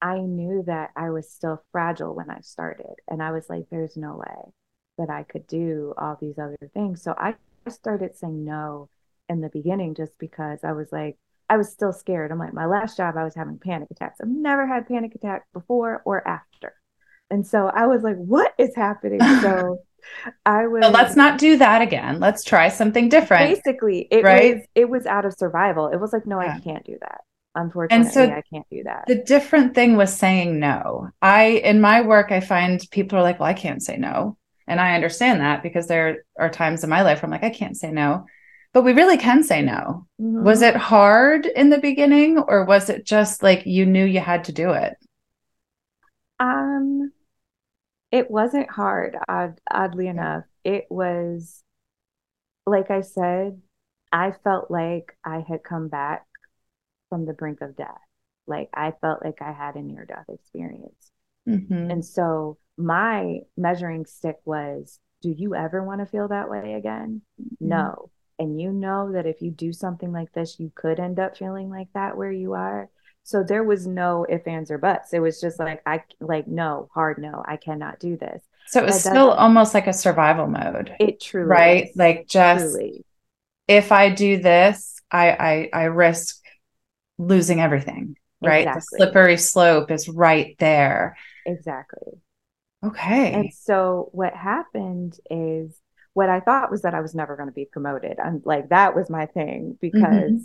I knew that I was still fragile when I started, and I was like, there's no way that I could do all these other things. So I started saying no in the beginning just because I was like, I was still scared. I'm like, my last job, I was having panic attacks. I've never had panic attack before or after. And so I was like, what is happening? So I was. Well, let's not do that again. Let's try something different. Basically, it right? was it was out of survival. It was like, no, yeah. I can't do that. Unfortunately, and so I can't do that. The different thing was saying no. I in my work, I find people are like, well, I can't say no. And I understand that because there are times in my life where I'm like, I can't say no but we really can say no. Mm-hmm. Was it hard in the beginning or was it just like you knew you had to do it? Um it wasn't hard odd, oddly enough. It was like I said, I felt like I had come back from the brink of death. Like I felt like I had a near death experience. Mm-hmm. And so my measuring stick was do you ever want to feel that way again? Mm-hmm. No and you know that if you do something like this, you could end up feeling like that where you are. So there was no ifs, ands, or buts. It was just like, I like, no, hard no, I cannot do this. So it was still almost like a survival mode. It truly, right? Is. Like just truly. if I do this, I, I, I risk losing everything, right? Exactly. The slippery slope is right there. Exactly. Okay. And so what happened is what I thought was that I was never going to be promoted. And like that was my thing because mm-hmm.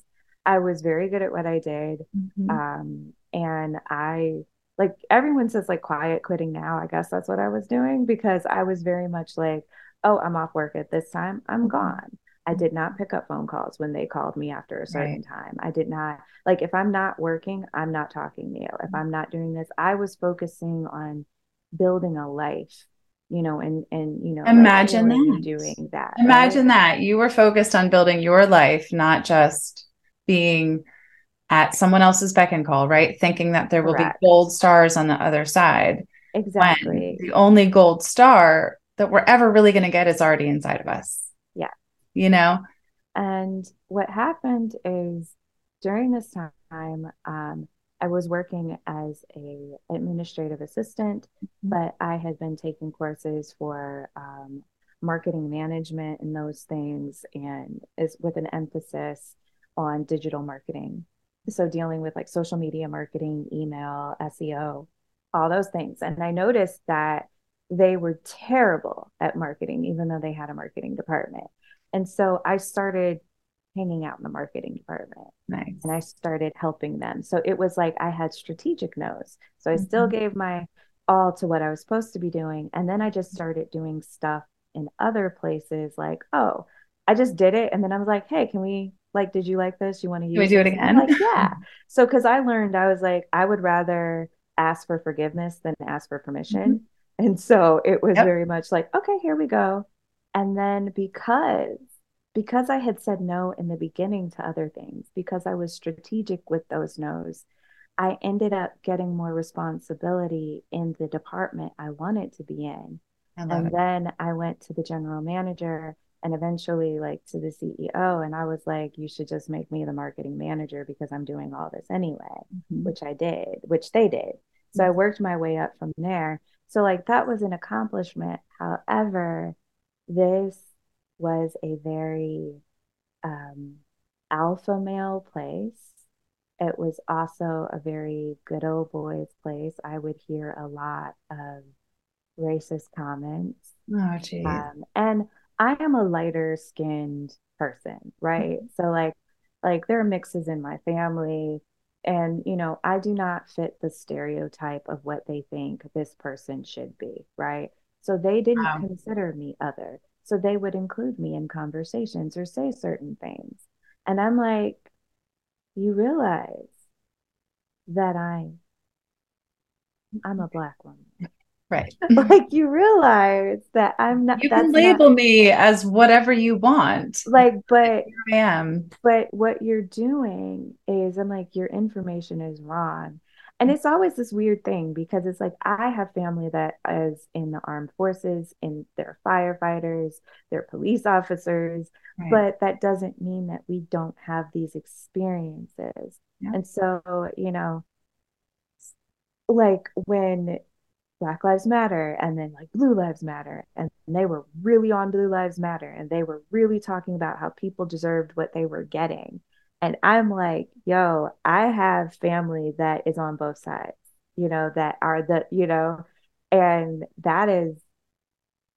I was very good at what I did. Mm-hmm. Um, and I like everyone says like quiet quitting now. I guess that's what I was doing because I was very much like, oh, I'm off work at this time. I'm mm-hmm. gone. I did not pick up phone calls when they called me after a certain right. time. I did not like if I'm not working, I'm not talking to you. If I'm not doing this, I was focusing on building a life, you know, and and you know, imagine like, that doing that. Imagine right? that you were focused on building your life, not just being at someone else's beck and call, right? Thinking that there Correct. will be gold stars on the other side. Exactly. the only gold star that we're ever really going to get is already inside of us yeah you know? And what happened is during this time, um, I was working as a administrative assistant, mm-hmm. but I had been taking courses for um, marketing management and those things, and is with an emphasis on digital marketing. So dealing with like social media marketing, email, SEO, all those things. And I noticed that they were terrible at marketing, even though they had a marketing department. And so I started hanging out in the marketing department. Nice. And I started helping them. So it was like I had strategic no's. So I mm-hmm. still gave my all to what I was supposed to be doing. And then I just started doing stuff in other places like, oh, I just did it. And then I was like, hey, can we like, did you like this? You want to use Can we do it again? like, yeah. So cause I learned I was like, I would rather ask for forgiveness than ask for permission. Mm-hmm. And so it was yep. very much like, okay, here we go. And then because because I had said no in the beginning to other things, because I was strategic with those no's, I ended up getting more responsibility in the department I wanted to be in. And it. then I went to the general manager and eventually like to the CEO and I was like you should just make me the marketing manager because I'm doing all this anyway, mm-hmm. which I did, which they did. So mm-hmm. I worked my way up from there. So like that was an accomplishment. However, this was a very um, alpha male place. It was also a very good old boys place. I would hear a lot of racist comments. Oh, geez. Um, and I am a lighter skinned person, right? Mm-hmm. So like, like there are mixes in my family, and you know, I do not fit the stereotype of what they think this person should be, right? So they didn't wow. consider me other. So they would include me in conversations or say certain things. And I'm like, you realize that I I'm a black woman. Right. like you realize that I'm not You can label not, me as whatever you want. Like but I am. But what you're doing is I'm like your information is wrong and mm. it's always this weird thing because it's like I have family that is in the armed forces, and they're firefighters, they're police officers, right. but that doesn't mean that we don't have these experiences. Yeah. And so, you know, like when Black Lives Matter and then like Blue Lives Matter, and they were really on Blue Lives Matter, and they were really talking about how people deserved what they were getting. And I'm like, yo, I have family that is on both sides, you know, that are the, you know, and that is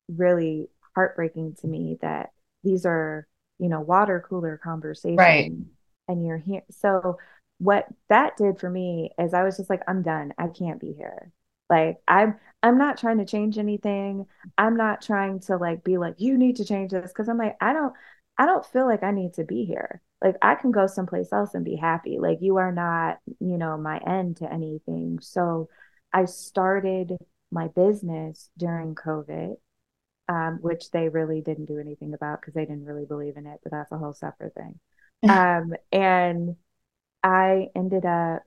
really heartbreaking to me that these are, you know, water cooler conversations. Right. And you're here. So what that did for me is I was just like, I'm done. I can't be here. Like I'm I'm not trying to change anything. I'm not trying to like be like, you need to change this. Cause I'm like, I don't I don't feel like I need to be here like I can go someplace else and be happy. Like you are not, you know, my end to anything. So I started my business during COVID, um, which they really didn't do anything about because they didn't really believe in it, but that's a whole separate thing. um, and I ended up,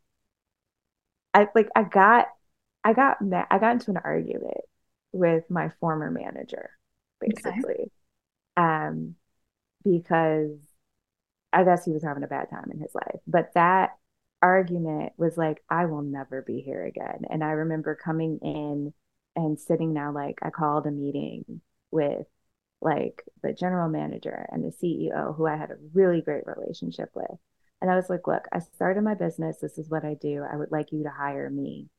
I like, I got, I got, I got into an argument with my former manager, basically, okay. um, because I guess he was having a bad time in his life. But that argument was like, I will never be here again. And I remember coming in and sitting now, like, I called a meeting with like the general manager and the CEO who I had a really great relationship with. And I was like, look, I started my business. This is what I do. I would like you to hire me.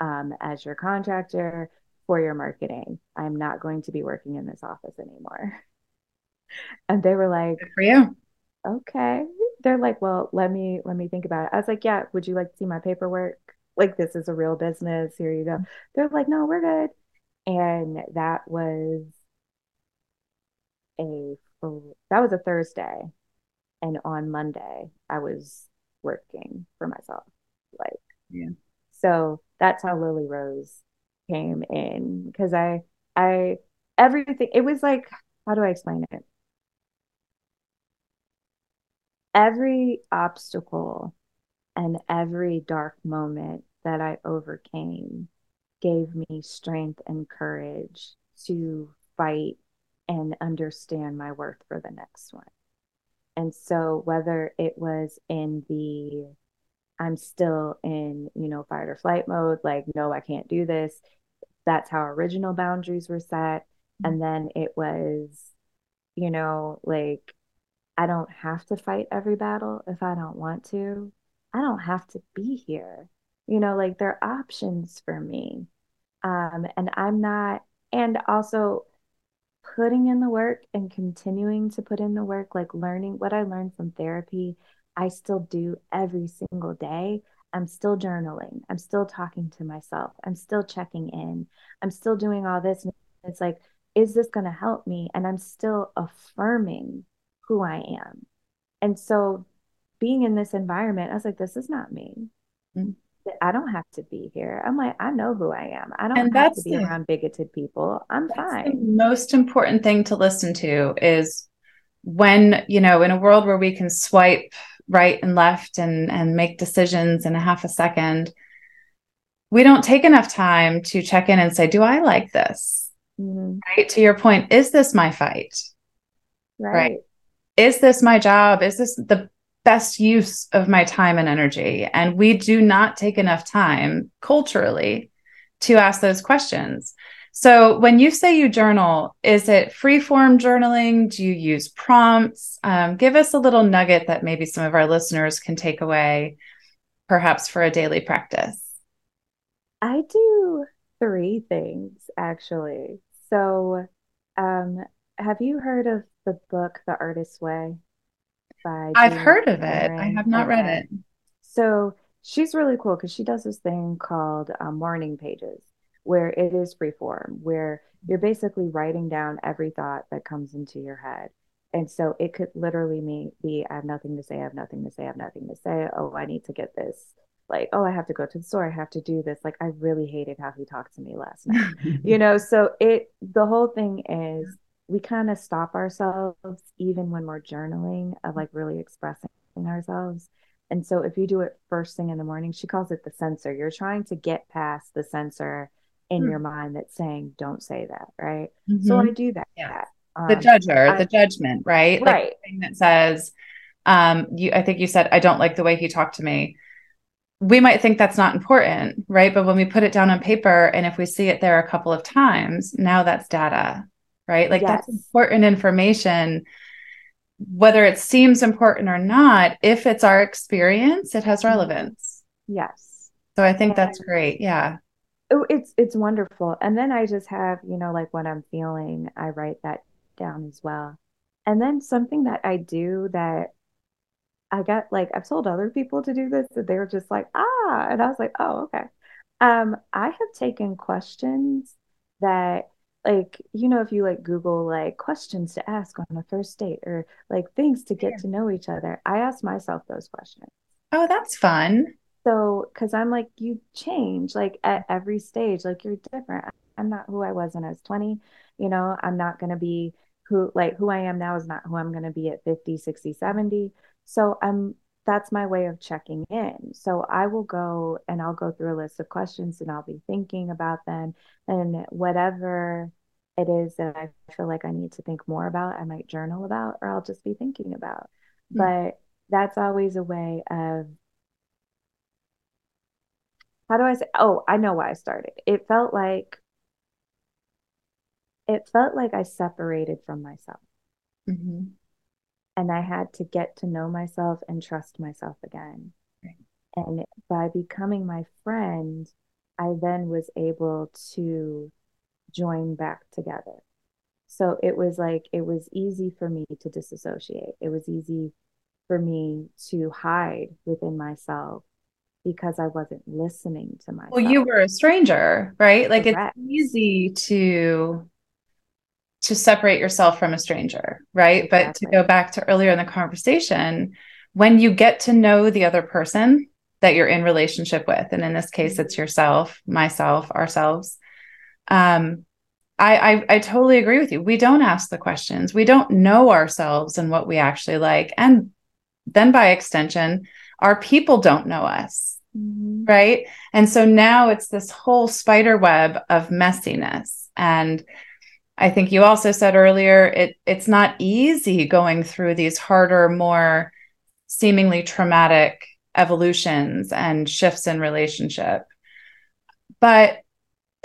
um, as your contractor for your marketing. I'm not going to be working in this office anymore. And they were like, Good for you. Okay. They're like, well, let me let me think about it. I was like, yeah, would you like to see my paperwork? Like this is a real business. Here you go. Mm-hmm. They're like, no, we're good. And that was a that was a Thursday. And on Monday, I was working for myself. Like, yeah. So that's how Lily Rose came in because I, I, everything, it was like, how do I explain it? Every obstacle and every dark moment that I overcame gave me strength and courage to fight and understand my worth for the next one. And so, whether it was in the I'm still in, you know, fight or flight mode, like, no, I can't do this. That's how original boundaries were set. And then it was, you know, like, I don't have to fight every battle if I don't want to. I don't have to be here. You know, like, there are options for me. Um, and I'm not, and also putting in the work and continuing to put in the work, like learning what I learned from therapy, I still do every single day. I'm still journaling. I'm still talking to myself. I'm still checking in. I'm still doing all this. And it's like, is this going to help me? And I'm still affirming who I am. And so being in this environment, I was like, this is not me. Mm-hmm. I don't have to be here. I'm like, I know who I am. I don't and have to be the, around bigoted people. I'm fine. The most important thing to listen to is when, you know, in a world where we can swipe right and left and and make decisions in a half a second, we don't take enough time to check in and say, do I like this? Mm-hmm. Right. To your point, is this my fight? Right. right. Is this my job? Is this the best use of my time and energy? And we do not take enough time culturally to ask those questions. So, when you say you journal, is it free form journaling? Do you use prompts? Um, give us a little nugget that maybe some of our listeners can take away, perhaps for a daily practice. I do three things actually. So, um, have you heard of the book The Artist's Way? by I've heard of it. I have not read it. So she's really cool because she does this thing called um, morning pages where it is free form, where you're basically writing down every thought that comes into your head. And so it could literally mean be I have nothing to say, I have nothing to say, I have nothing to say. Oh, I need to get this. Like, oh, I have to go to the store, I have to do this. Like, I really hated how he talked to me last night. you know, so it the whole thing is we kind of stop ourselves even when we're journaling of like really expressing ourselves. And so if you do it first thing in the morning, she calls it the censor. You're trying to get past the censor in mm. your mind that's saying, don't say that. Right. Mm-hmm. So I do that. Yeah. Um, the judger, I, the judgment, right? Right. Like thing that says, um, you, I think you said, I don't like the way he talked to me. We might think that's not important, right? But when we put it down on paper and if we see it there a couple of times, now that's data right? Like yes. that's important information. Whether it seems important or not, if it's our experience, it has mm-hmm. relevance. Yes. So I think and that's great. Yeah. Oh, it's it's wonderful. And then I just have, you know, like what I'm feeling, I write that down as well. And then something that I do that I got like I've told other people to do this that they were just like, ah, and I was like, oh, okay. Um, I have taken questions that like you know if you like google like questions to ask on a first date or like things to get yeah. to know each other i ask myself those questions. Oh that's fun. So because i'm like you change like at every stage like you're different. I'm not who i was when i was 20 you know? I'm not going to be who like who i am now is not who i'm going to be at 50 60 70 so i'm that's my way of checking in. So I will go and I'll go through a list of questions and I'll be thinking about them. And whatever it is that I feel like I need to think more about, I might journal about or I'll just be thinking about. Mm-hmm. But that's always a way of how do I say? Oh, I know why I started. It felt like it felt like I separated from myself. Mm-hmm and I had to get to know myself and trust myself again. Right. And by becoming my friend, I then was able to join back together. So it was like, it was easy for me to disassociate. It was easy for me to hide within myself because I wasn't listening to myself. Well, you were a stranger, right? Like Correct. it's easy to to separate yourself from a stranger, right? Exactly. But to go back to earlier in the conversation, when you get to know the other person that you're in relationship with, and in this case, it's mm-hmm. yourself, myself, ourselves. Um, I, I I totally agree with you. We don't ask the questions. We don't know ourselves and what we actually like, and then by extension, our people don't know us. Mm-hmm. Right. And so now it's this whole spider web of messiness. And I think you also said earlier it it's not easy going through these harder, more seemingly traumatic evolutions and shifts in relationship. But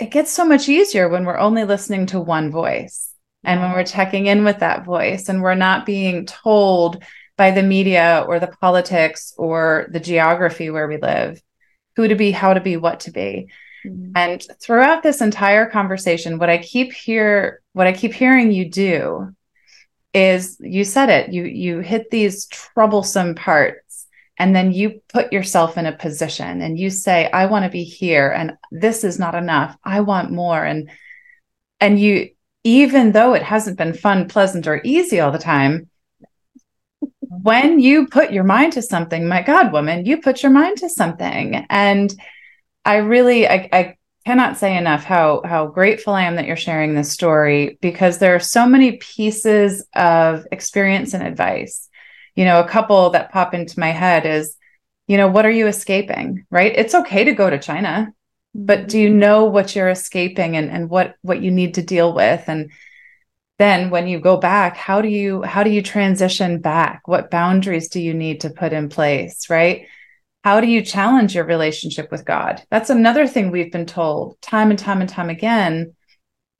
it gets so much easier when we're only listening to one voice and when we're checking in with that voice and we're not being told by the media or the politics or the geography where we live who to be, how to be, what to be. Mm-hmm. And throughout this entire conversation, what I keep hear what I keep hearing you do is you said it, you you hit these troublesome parts and then you put yourself in a position and you say, I want to be here and this is not enough. I want more. And and you even though it hasn't been fun, pleasant, or easy all the time, when you put your mind to something, my God, woman, you put your mind to something. And I really, I, I cannot say enough how how grateful I am that you're sharing this story because there are so many pieces of experience and advice. You know, a couple that pop into my head is, you know, what are you escaping? Right? It's okay to go to China, but do you mm-hmm. know what you're escaping and, and what what you need to deal with? And then when you go back how do you how do you transition back what boundaries do you need to put in place right how do you challenge your relationship with god? That's another thing we've been told time and time and time again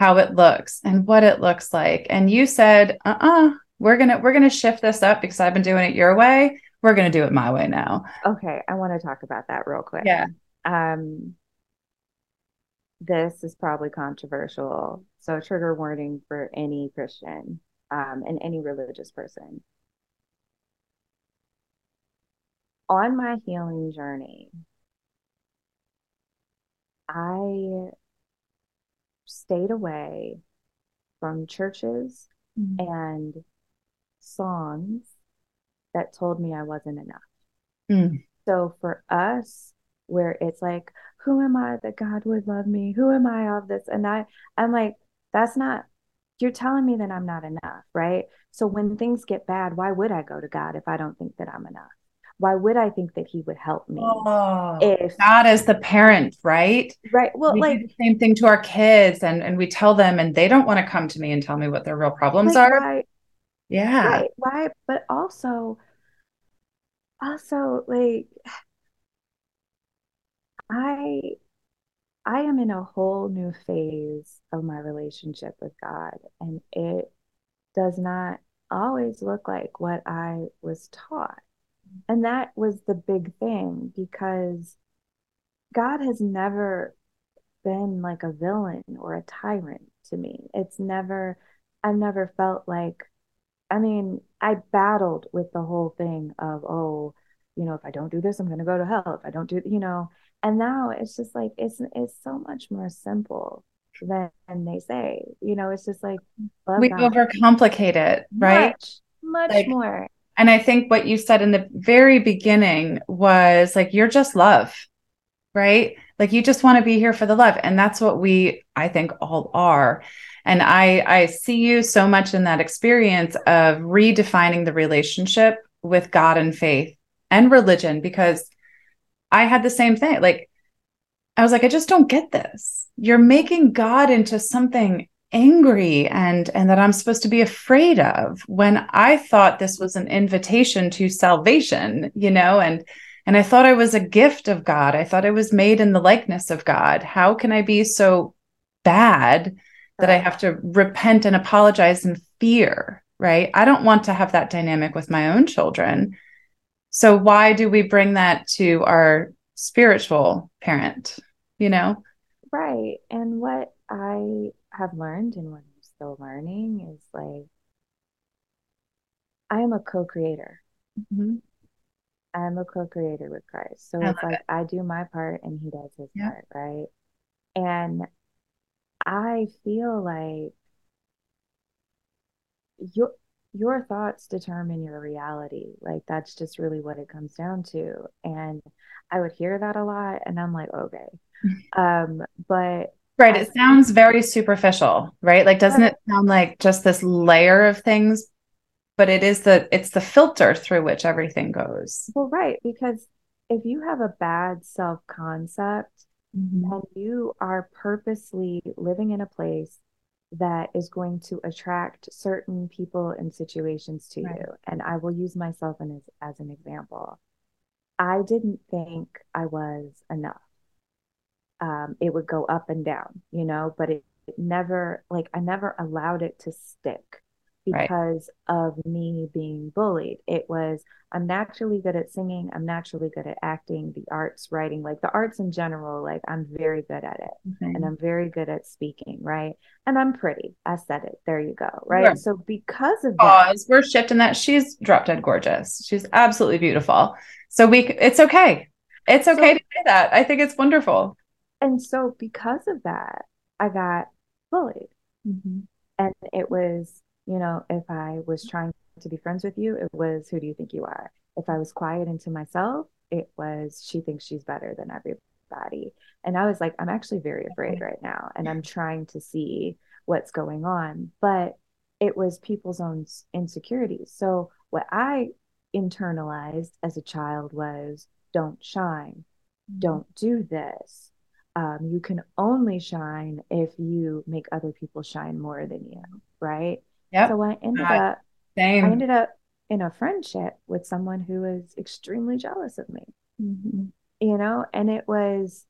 how it looks and what it looks like. And you said uh-uh we're gonna we're gonna shift this up because i've been doing it your way. We're gonna do it my way now. Okay i want to talk about that real quick. Yeah. Um this is probably controversial. So, trigger warning for any Christian um, and any religious person. On my healing journey, I stayed away from churches mm-hmm. and songs that told me I wasn't enough. Mm. So, for us, where it's like, who am I that God would love me? Who am I of this? And I, I'm like, that's not, you're telling me that I'm not enough, right? So when things get bad, why would I go to God if I don't think that I'm enough? Why would I think that He would help me? Oh, if God is the parent, right? Right. Well, we like the same thing to our kids, and and we tell them, and they don't want to come to me and tell me what their real problems like are. Why, yeah. Right. Why? But also, also like I I am in a whole new phase of my relationship with God, and it does not always look like what I was taught. And that was the big thing because God has never been like a villain or a tyrant to me. It's never, I've never felt like, I mean, I battled with the whole thing of, oh, you know, if I don't do this, I'm going to go to hell. If I don't do, you know, and now it's just like it's it's so much more simple than they say you know it's just like we God. overcomplicate it right much, much like, more and i think what you said in the very beginning was like you're just love right like you just want to be here for the love and that's what we i think all are and i i see you so much in that experience of redefining the relationship with god and faith and religion because I had the same thing. Like, I was like, I just don't get this. You're making God into something angry and and that I'm supposed to be afraid of when I thought this was an invitation to salvation, you know, and and I thought I was a gift of God. I thought I was made in the likeness of God. How can I be so bad that I have to repent and apologize and fear, right? I don't want to have that dynamic with my own children. So why do we bring that to our spiritual parent? You know? Right. And what I have learned and what I'm still learning is like, I am a co creator. Mm-hmm. I'm a co creator with Christ. So it's like it. I do my part and he does his yeah. part, right? And I feel like your your thoughts determine your reality. Like that's just really what it comes down to. And I would hear that a lot and I'm like, okay. Um, but Right. It sounds very superficial, right? Like, doesn't it sound like just this layer of things? But it is the it's the filter through which everything goes. Well, right, because if you have a bad self concept mm-hmm. and you are purposely living in a place that is going to attract certain people and situations to right. you, and I will use myself as, as an example. I didn't think I was enough um, it would go up and down, you know, but it, it never, like, I never allowed it to stick because right. of me being bullied. It was, I'm naturally good at singing, I'm naturally good at acting, the arts, writing, like the arts in general, like, I'm very good at it mm-hmm. and I'm very good at speaking, right? And I'm pretty. I said it. There you go, right? So, because of that, Pause. we're shifting that. She's drop dead gorgeous. She's absolutely beautiful. So, we, it's okay. It's okay so, to say that. I think it's wonderful. And so, because of that, I got bullied. Mm-hmm. And it was, you know, if I was trying to be friends with you, it was, who do you think you are? If I was quiet into myself, it was, she thinks she's better than everybody. And I was like, I'm actually very afraid right now. And I'm trying to see what's going on. But it was people's own insecurities. So, what I internalized as a child was don't shine, mm-hmm. don't do this, um, you can only shine if you make other people shine more than you, right? Yeah. So I ended up, same. I ended up in a friendship with someone who was extremely jealous of me. Mm-hmm. You know, and it was,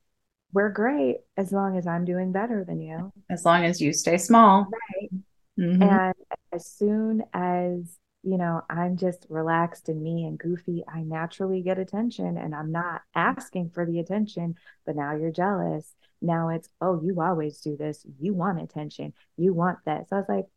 we're great as long as I'm doing better than you. As long as you stay small. Right. Mm-hmm. And as soon as you know, I'm just relaxed and me and goofy, I naturally get attention and I'm not asking for the attention, but now you're jealous. Now it's, oh, you always do this. You want attention. You want this. I was like,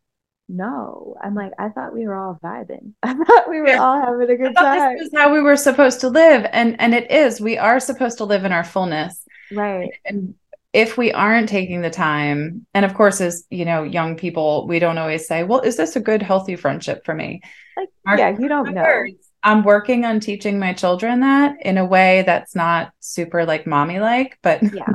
no. I'm like, I thought we were all vibing. I thought we were all having a good time. This is how we were supposed to live. And and it is. We are supposed to live in our fullness. Right. And if we aren't taking the time and of course as you know young people we don't always say well is this a good healthy friendship for me? Like Our, yeah you don't know. i'm working on teaching my children that in a way that's not super like mommy like but yeah.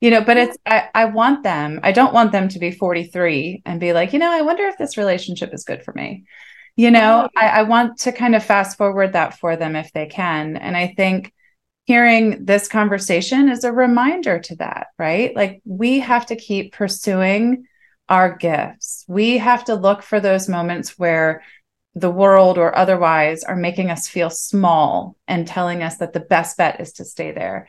you know but it's I, I want them i don't want them to be 43 and be like you know i wonder if this relationship is good for me. You know oh, I, I want to kind of fast forward that for them if they can and i think hearing this conversation is a reminder to that, right? Like we have to keep pursuing our gifts. We have to look for those moments where the world or otherwise are making us feel small and telling us that the best bet is to stay there.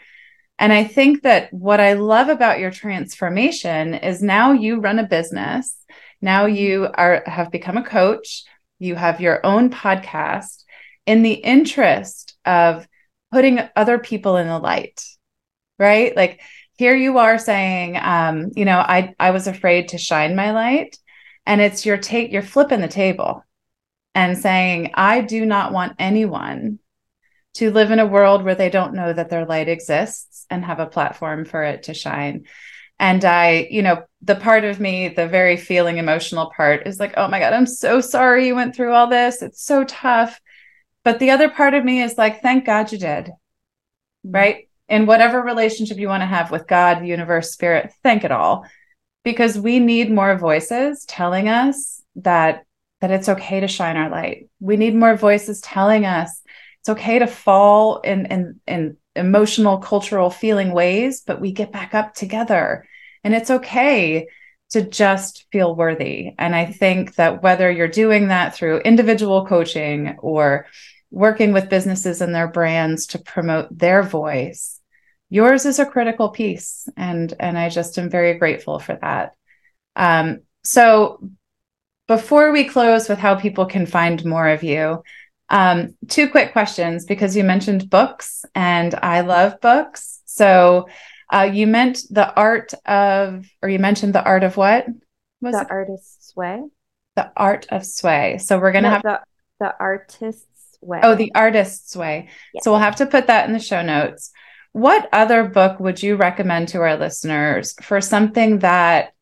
And I think that what I love about your transformation is now you run a business. Now you are have become a coach. You have your own podcast in the interest of putting other people in the light right? Like here you are saying um you know i i was afraid to shine my light and it's your take you're flipping the table and saying i do not want anyone to live in a world where they don't know that their light exists and have a platform for it to shine. And i you know the part of me the very feeling emotional part is like oh my god i'm so sorry you went through all this. It's so tough but the other part of me is like, thank God you did. Mm-hmm. Right. In whatever relationship you want to have with God, universe, spirit, thank it all. Because we need more voices telling us that that it's okay to shine our light. We need more voices telling us it's okay to fall in in in emotional, cultural, feeling ways, but we get back up together. And it's okay to just feel worthy. And I think that whether you're doing that through individual coaching or working with businesses and their brands to promote their voice yours is a critical piece and and i just am very grateful for that um, so before we close with how people can find more of you um, two quick questions because you mentioned books and i love books so Uh, you meant the art of, or you mentioned the art of what? Was the it? artist's way. The art of sway. So we're gonna no, have the the artist's way. Oh, the artist's way. Yes. So we'll have to put that in the show notes. What other book would you recommend to our listeners for something that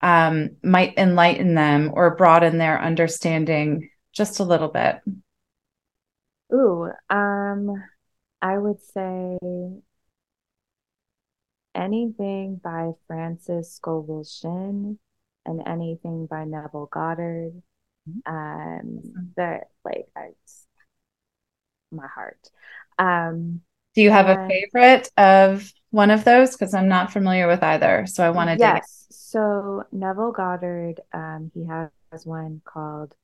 um, might enlighten them or broaden their understanding just a little bit? Ooh, um, I would say anything by Francis Scovel Shinn and anything by Neville Goddard. Mm-hmm. Um, that like I, my heart. Um, Do you have and, a favorite of one of those? Because I'm not familiar with either, so I want to. Yes. So Neville Goddard, um, he has one called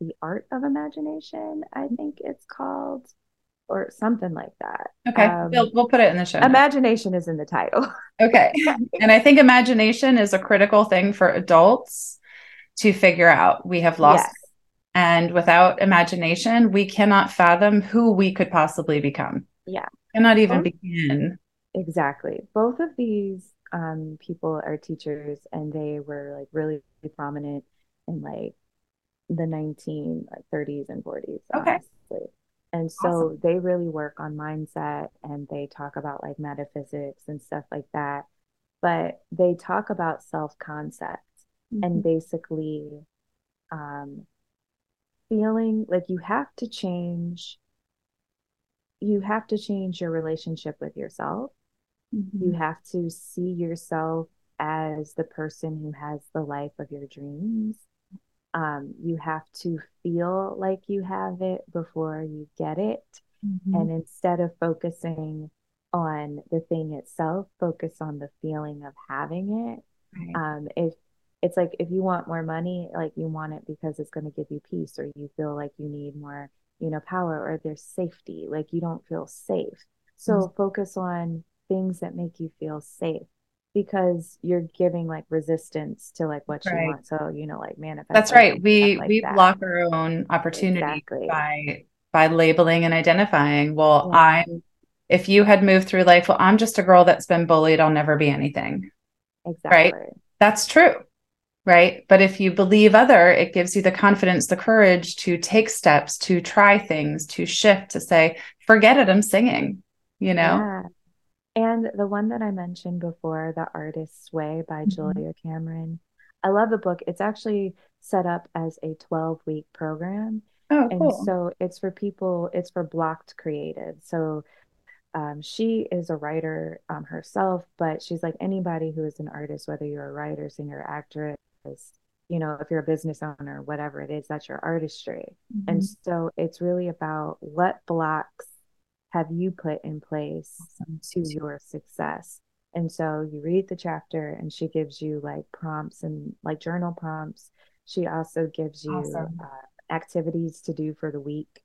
"The Art of Imagination." I think it's called or something like that. Okay, um, we'll, we'll put it in the show. Imagination notes. is in the title. okay, and I think imagination is a critical thing for adults to figure out. We have lost, yes. And without imagination, we cannot fathom who we could possibly become. Yeah, cannot even Both, begin. Exactly. Both of these um, people are teachers, and they were like really prominent in like the 19 like 30s and 40s. Okay. Honestly. And so awesome. they really work on mindset and they talk about like metaphysics and stuff like that. But they talk about self concept mm-hmm. and basically um, feeling like you have to change. You have to change your relationship with yourself. Mm-hmm. You have to see yourself as the person who has the life of your dreams um, you have to feel like you have it before you get it. Mm-hmm. And instead of focusing on the thing itself, focus on the feeling of having it. Right. Um, if it's like if you want more money, like you want it because it's going to give you peace, or you feel like you need more, you know, power, or there's safety, like you don't feel safe. So mm-hmm. focus on things that make you feel safe because you're giving like resistance to like what right. you want. So you know, like manifest. That's right. We like we that. block our own opportunity exactly. by by labeling and identifying. Well, yeah. I'm. If you had moved through life, well, I'm just a girl that's been bullied. I'll never be anything. Exactly. Right. That's true. Right. But if you believe other, it gives you the confidence, the courage to take steps, to try things, to shift, to say, forget it, I'm singing, you know? Yeah. And the one that I mentioned before, The Artist's Way by mm-hmm. Julia Cameron. I love the book. It's actually set up as a 12 week program. Oh, and cool. so it's for people, it's for blocked creative. So um, she is a writer um, herself, but she's like anybody who is an artist, whether you're a writer, singer, actress, you know, if you're a business owner, whatever it is, that's your artistry. Mm-hmm. And so it's really about what blocks have you put in place to your success? And so you read the chapter and she gives you like prompts and like journal prompts. She also gives you awesome. uh, activities to do for the week.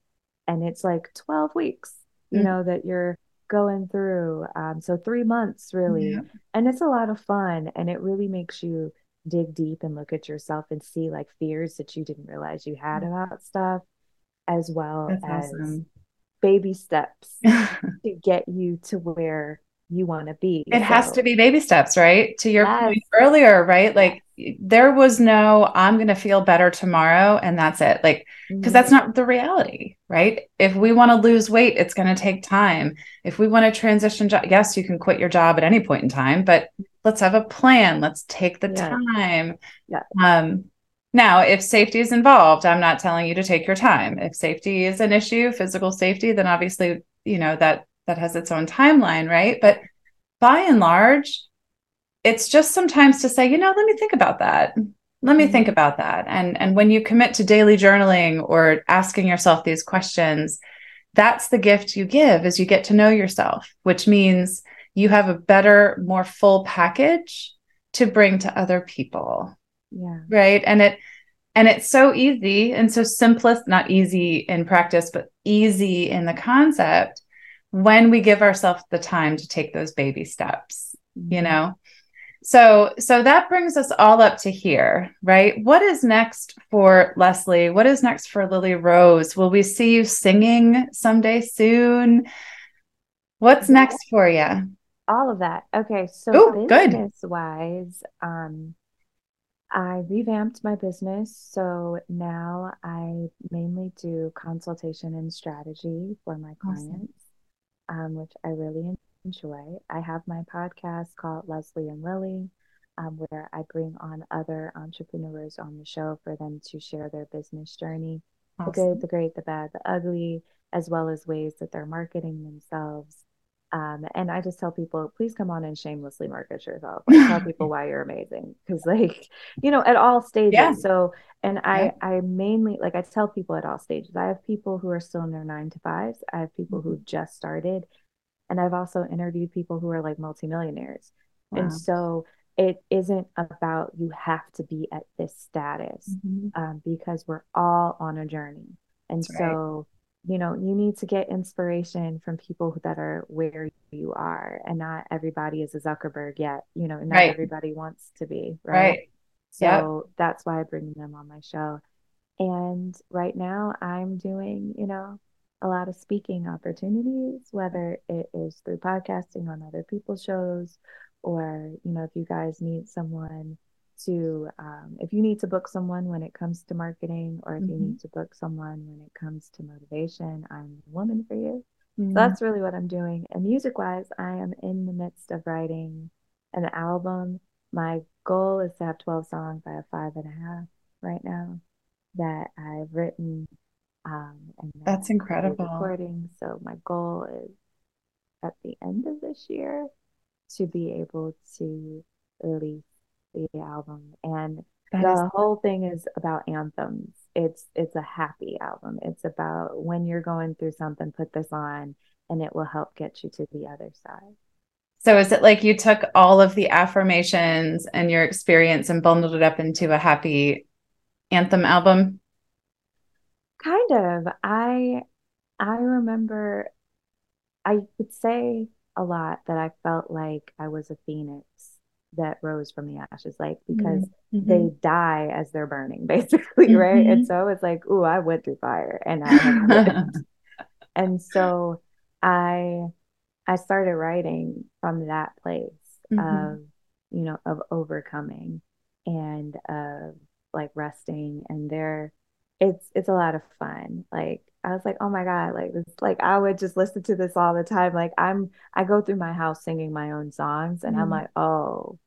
And it's like 12 weeks, you mm-hmm. know, that you're going through. Um, so three months really. Yeah. And it's a lot of fun. And it really makes you dig deep and look at yourself and see like fears that you didn't realize you had mm-hmm. about stuff, as well That's as awesome baby steps to get you to where you want to be. It so. has to be baby steps, right? To your yes. point earlier, right? Like there was no, I'm going to feel better tomorrow and that's it. Like, because mm-hmm. that's not the reality, right? If we want to lose weight, it's going to take time. If we want to transition, jo- yes, you can quit your job at any point in time, but let's have a plan. Let's take the time. Yeah. Um, now, if safety is involved, I'm not telling you to take your time. If safety is an issue, physical safety, then obviously, you know, that that has its own timeline, right? But by and large, it's just sometimes to say, you know, let me think about that. Let me think mm-hmm. about that. And and when you commit to daily journaling or asking yourself these questions, that's the gift you give is you get to know yourself, which means you have a better, more full package to bring to other people yeah right and it and it's so easy and so simplest not easy in practice but easy in the concept when we give ourselves the time to take those baby steps mm-hmm. you know so so that brings us all up to here right what is next for leslie what is next for lily rose will we see you singing someday soon what's next for you all of that. Okay, so Ooh, business wise, um, I revamped my business. So now I mainly do consultation and strategy for my clients, awesome. Um, which I really enjoy. I have my podcast called Leslie and Lily, um, where I bring on other entrepreneurs on the show for them to share their business journey awesome. the good, the great, the bad, the ugly, as well as ways that they're marketing themselves um, and I just tell people, please come on and shamelessly market yourself. Like, tell people why you're amazing. Cause like, you know, at all stages. Yeah. So, and I, yeah. I mainly, like I tell people at all stages, I have people who are still in their nine to fives. I have people mm-hmm. who've just started. And I've also interviewed people who are like multimillionaires. Wow. And so it isn't about you have to be at this status mm-hmm. um, because we're all on a journey. And That's so, right you know, you need to get inspiration from people that are where you are, and not everybody is a Zuckerberg yet. You know, not right. everybody wants to be, right? right. So yep. that's why I bring them on my show. And right now, I'm doing, you know, a lot of speaking opportunities, whether it is through podcasting on other people's shows, or, you know, if you guys need someone to um, if you need to book someone when it comes to marketing or if mm-hmm. you need to book someone when it comes to motivation i'm the woman for you. Mm-hmm. so that's really what i'm doing. And music wise i am in the midst of writing an album. My goal is to have 12 songs. I have five and a half right now that i've written um, and that's incredible. recording. So my goal is at the end of this year to be able to release the album and that the is- whole thing is about anthems. It's it's a happy album. It's about when you're going through something put this on and it will help get you to the other side. So is it like you took all of the affirmations and your experience and bundled it up into a happy anthem album? Kind of. I i remember i would say a lot that i felt like i was a phoenix that rose from the ashes, like because mm-hmm. they die as they're burning, basically, mm-hmm. right? And so it's like, oh, I went through fire and I and so I I started writing from that place mm-hmm. of, you know, of overcoming and of like resting and there it's it's a lot of fun. Like I was like, oh my God, like this, like I would just listen to this all the time. Like I'm, I go through my house singing my own songs and mm. I'm mm-hmm. like, oh,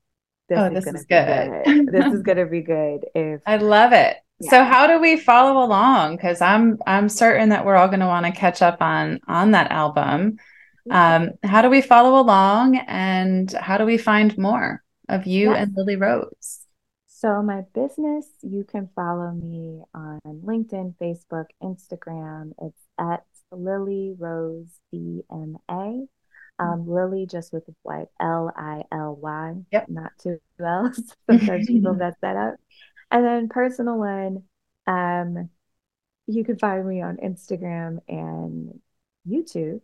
this oh, is this is good. good. this is gonna be good. If I love it. Yeah. So how do we follow along? Because I'm I'm certain that we're all gonna want to catch up on on that album. Um, how do we follow along and how do we find more of you yes. and Lily Rose? So, my business, you can follow me on LinkedIn, Facebook, Instagram. It's at Lily Rose DMA. Um, Lily just with like L I L Y, yep. not two L's. Sometimes people mess that up. And then personal one, um, you can find me on Instagram and YouTube.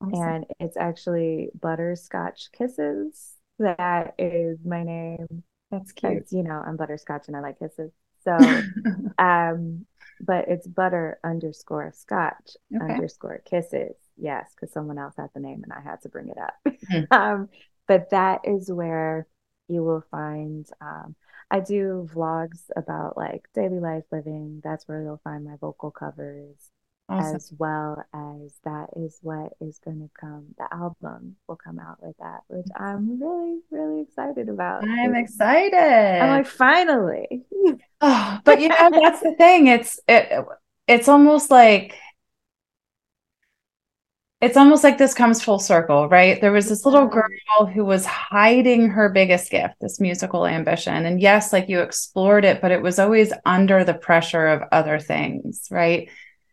Awesome. And it's actually Butterscotch Kisses. That is my name. That's cute. You know, I'm butterscotch and I like kisses. So, um, but it's butter underscore scotch okay. underscore kisses. Yes, because someone else had the name and I had to bring it up. Mm-hmm. um, but that is where you will find. Um, I do vlogs about like daily life living. That's where you'll find my vocal covers awesome. as well as that is what is going to come. The album will come out with that, which I'm really, really excited about. I'm excited. I'm like, finally. oh, but you know, that's the thing. It's it. It's almost like it's almost like this comes full circle, right? There was this little girl who was hiding her biggest gift, this musical ambition. And yes, like you explored it, but it was always under the pressure of other things, right?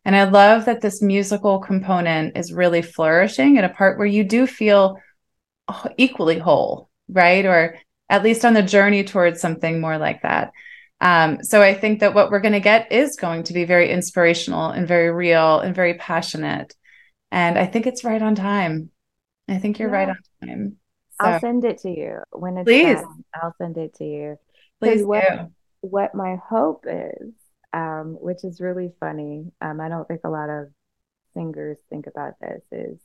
And I love that this musical component is really flourishing at a part where you do feel equally whole, right? Or at least on the journey towards something more like that. Um, so I think that what we're going to get is going to be very inspirational and very real and very passionate. And I think it's right on time. I think you're yeah. right on time. So, I'll send it to you when it's please. Done. I'll send it to you. Please what, do. what my hope is um, which is really funny. Um, I don't think a lot of singers think about this. Is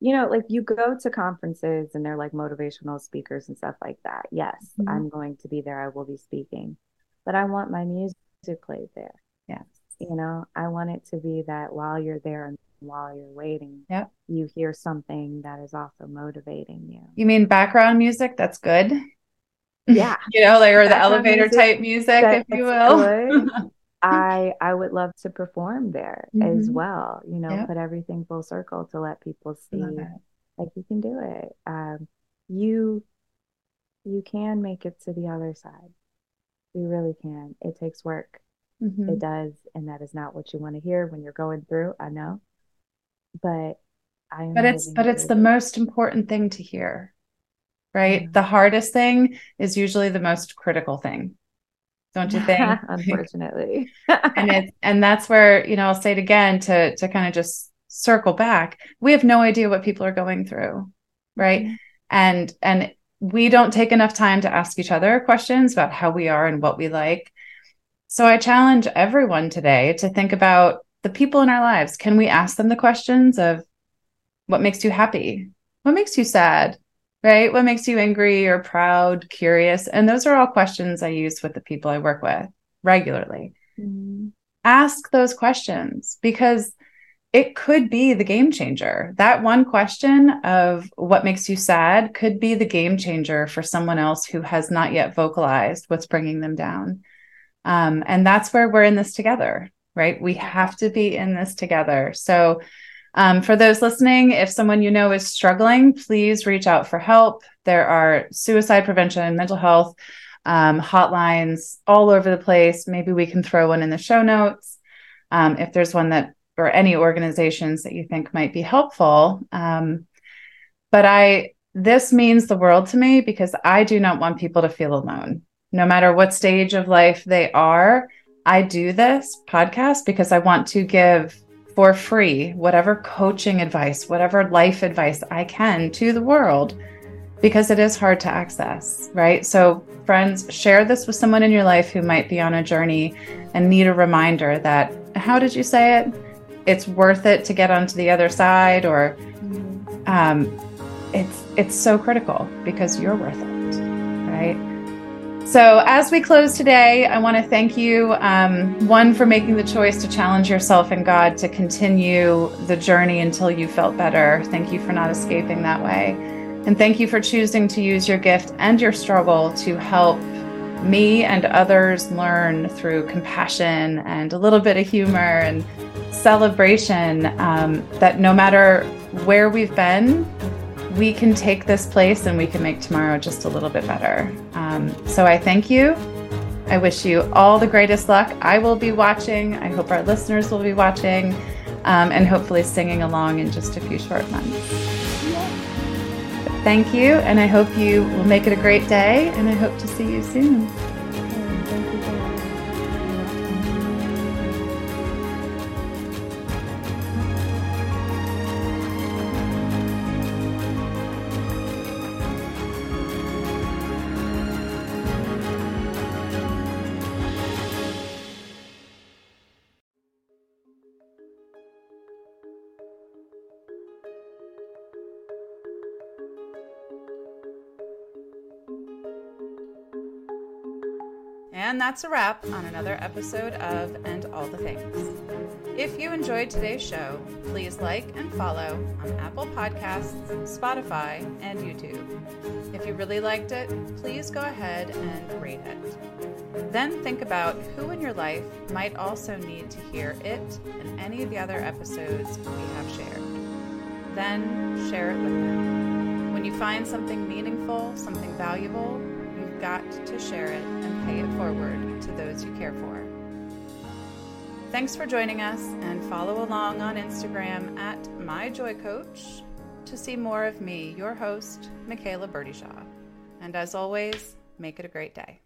you know, like you go to conferences and they're like motivational speakers and stuff like that. Yes, mm-hmm. I'm going to be there. I will be speaking, but I want my music played there. Yes. You know, I want it to be that while you're there and while you're waiting, yep. you hear something that is also motivating you. You mean background music? That's good. Yeah. you know, like or the elevator music, type music, if you will. I I would love to perform there mm-hmm. as well. You know, yep. put everything full circle to let people see like you can do it. Um, you you can make it to the other side. You really can. It takes work. Mm-hmm. It does, and that is not what you want to hear when you're going through. I know, but I. But it's but it's the most important thing to hear, right? Mm-hmm. The hardest thing is usually the most critical thing don't you think? Unfortunately. And it's and that's where you know i'll say it again to to kind of just circle back. We have no idea what people are going through right? Mm-hmm. and and we don't take enough time to ask each other questions about how we are and what we like. So i challenge everyone today to think about the people in our lives. Can we ask them the questions of what makes you happy? What makes you sad right? What makes you angry or proud, curious? And those are all questions I use with the people I work with regularly. Mm-hmm. Ask those questions because it could be the game changer. That one question of what makes you sad could be the game changer for someone else who has not yet vocalized what's bringing them down. Um, and that's where we're in this together, right? We have to be in this together. So, um, for those listening, if someone you know is struggling, please reach out for help. There are suicide prevention and mental health um, hotlines all over the place. Maybe we can throw one in the show notes um, if there's one that, or any organizations that you think might be helpful. Um, but I, this means the world to me because I do not want people to feel alone, no matter what stage of life they are. I do this podcast because I want to give for free whatever coaching advice, whatever life advice I can to the world because it is hard to access, right? So, friends, share this with someone in your life who might be on a journey and need a reminder that how did you say it? It's worth it to get onto the other side, or um, it's it's so critical because you're worth it, right? So, as we close today, I want to thank you, um, one, for making the choice to challenge yourself and God to continue the journey until you felt better. Thank you for not escaping that way. And thank you for choosing to use your gift and your struggle to help me and others learn through compassion and a little bit of humor and celebration um, that no matter where we've been, we can take this place and we can make tomorrow just a little bit better. Um, so I thank you. I wish you all the greatest luck. I will be watching. I hope our listeners will be watching um, and hopefully singing along in just a few short months. Thank you, and I hope you will make it a great day, and I hope to see you soon. And that's a wrap on another episode of And All the Things. If you enjoyed today's show, please like and follow on Apple Podcasts, Spotify, and YouTube. If you really liked it, please go ahead and rate it. Then think about who in your life might also need to hear it and any of the other episodes we have shared. Then share it with them. When you find something meaningful, something valuable, you've got to share it pay it forward to those you care for. Thanks for joining us and follow along on Instagram at MyJoyCoach to see more of me, your host, Michaela Birdyshaw. And as always, make it a great day.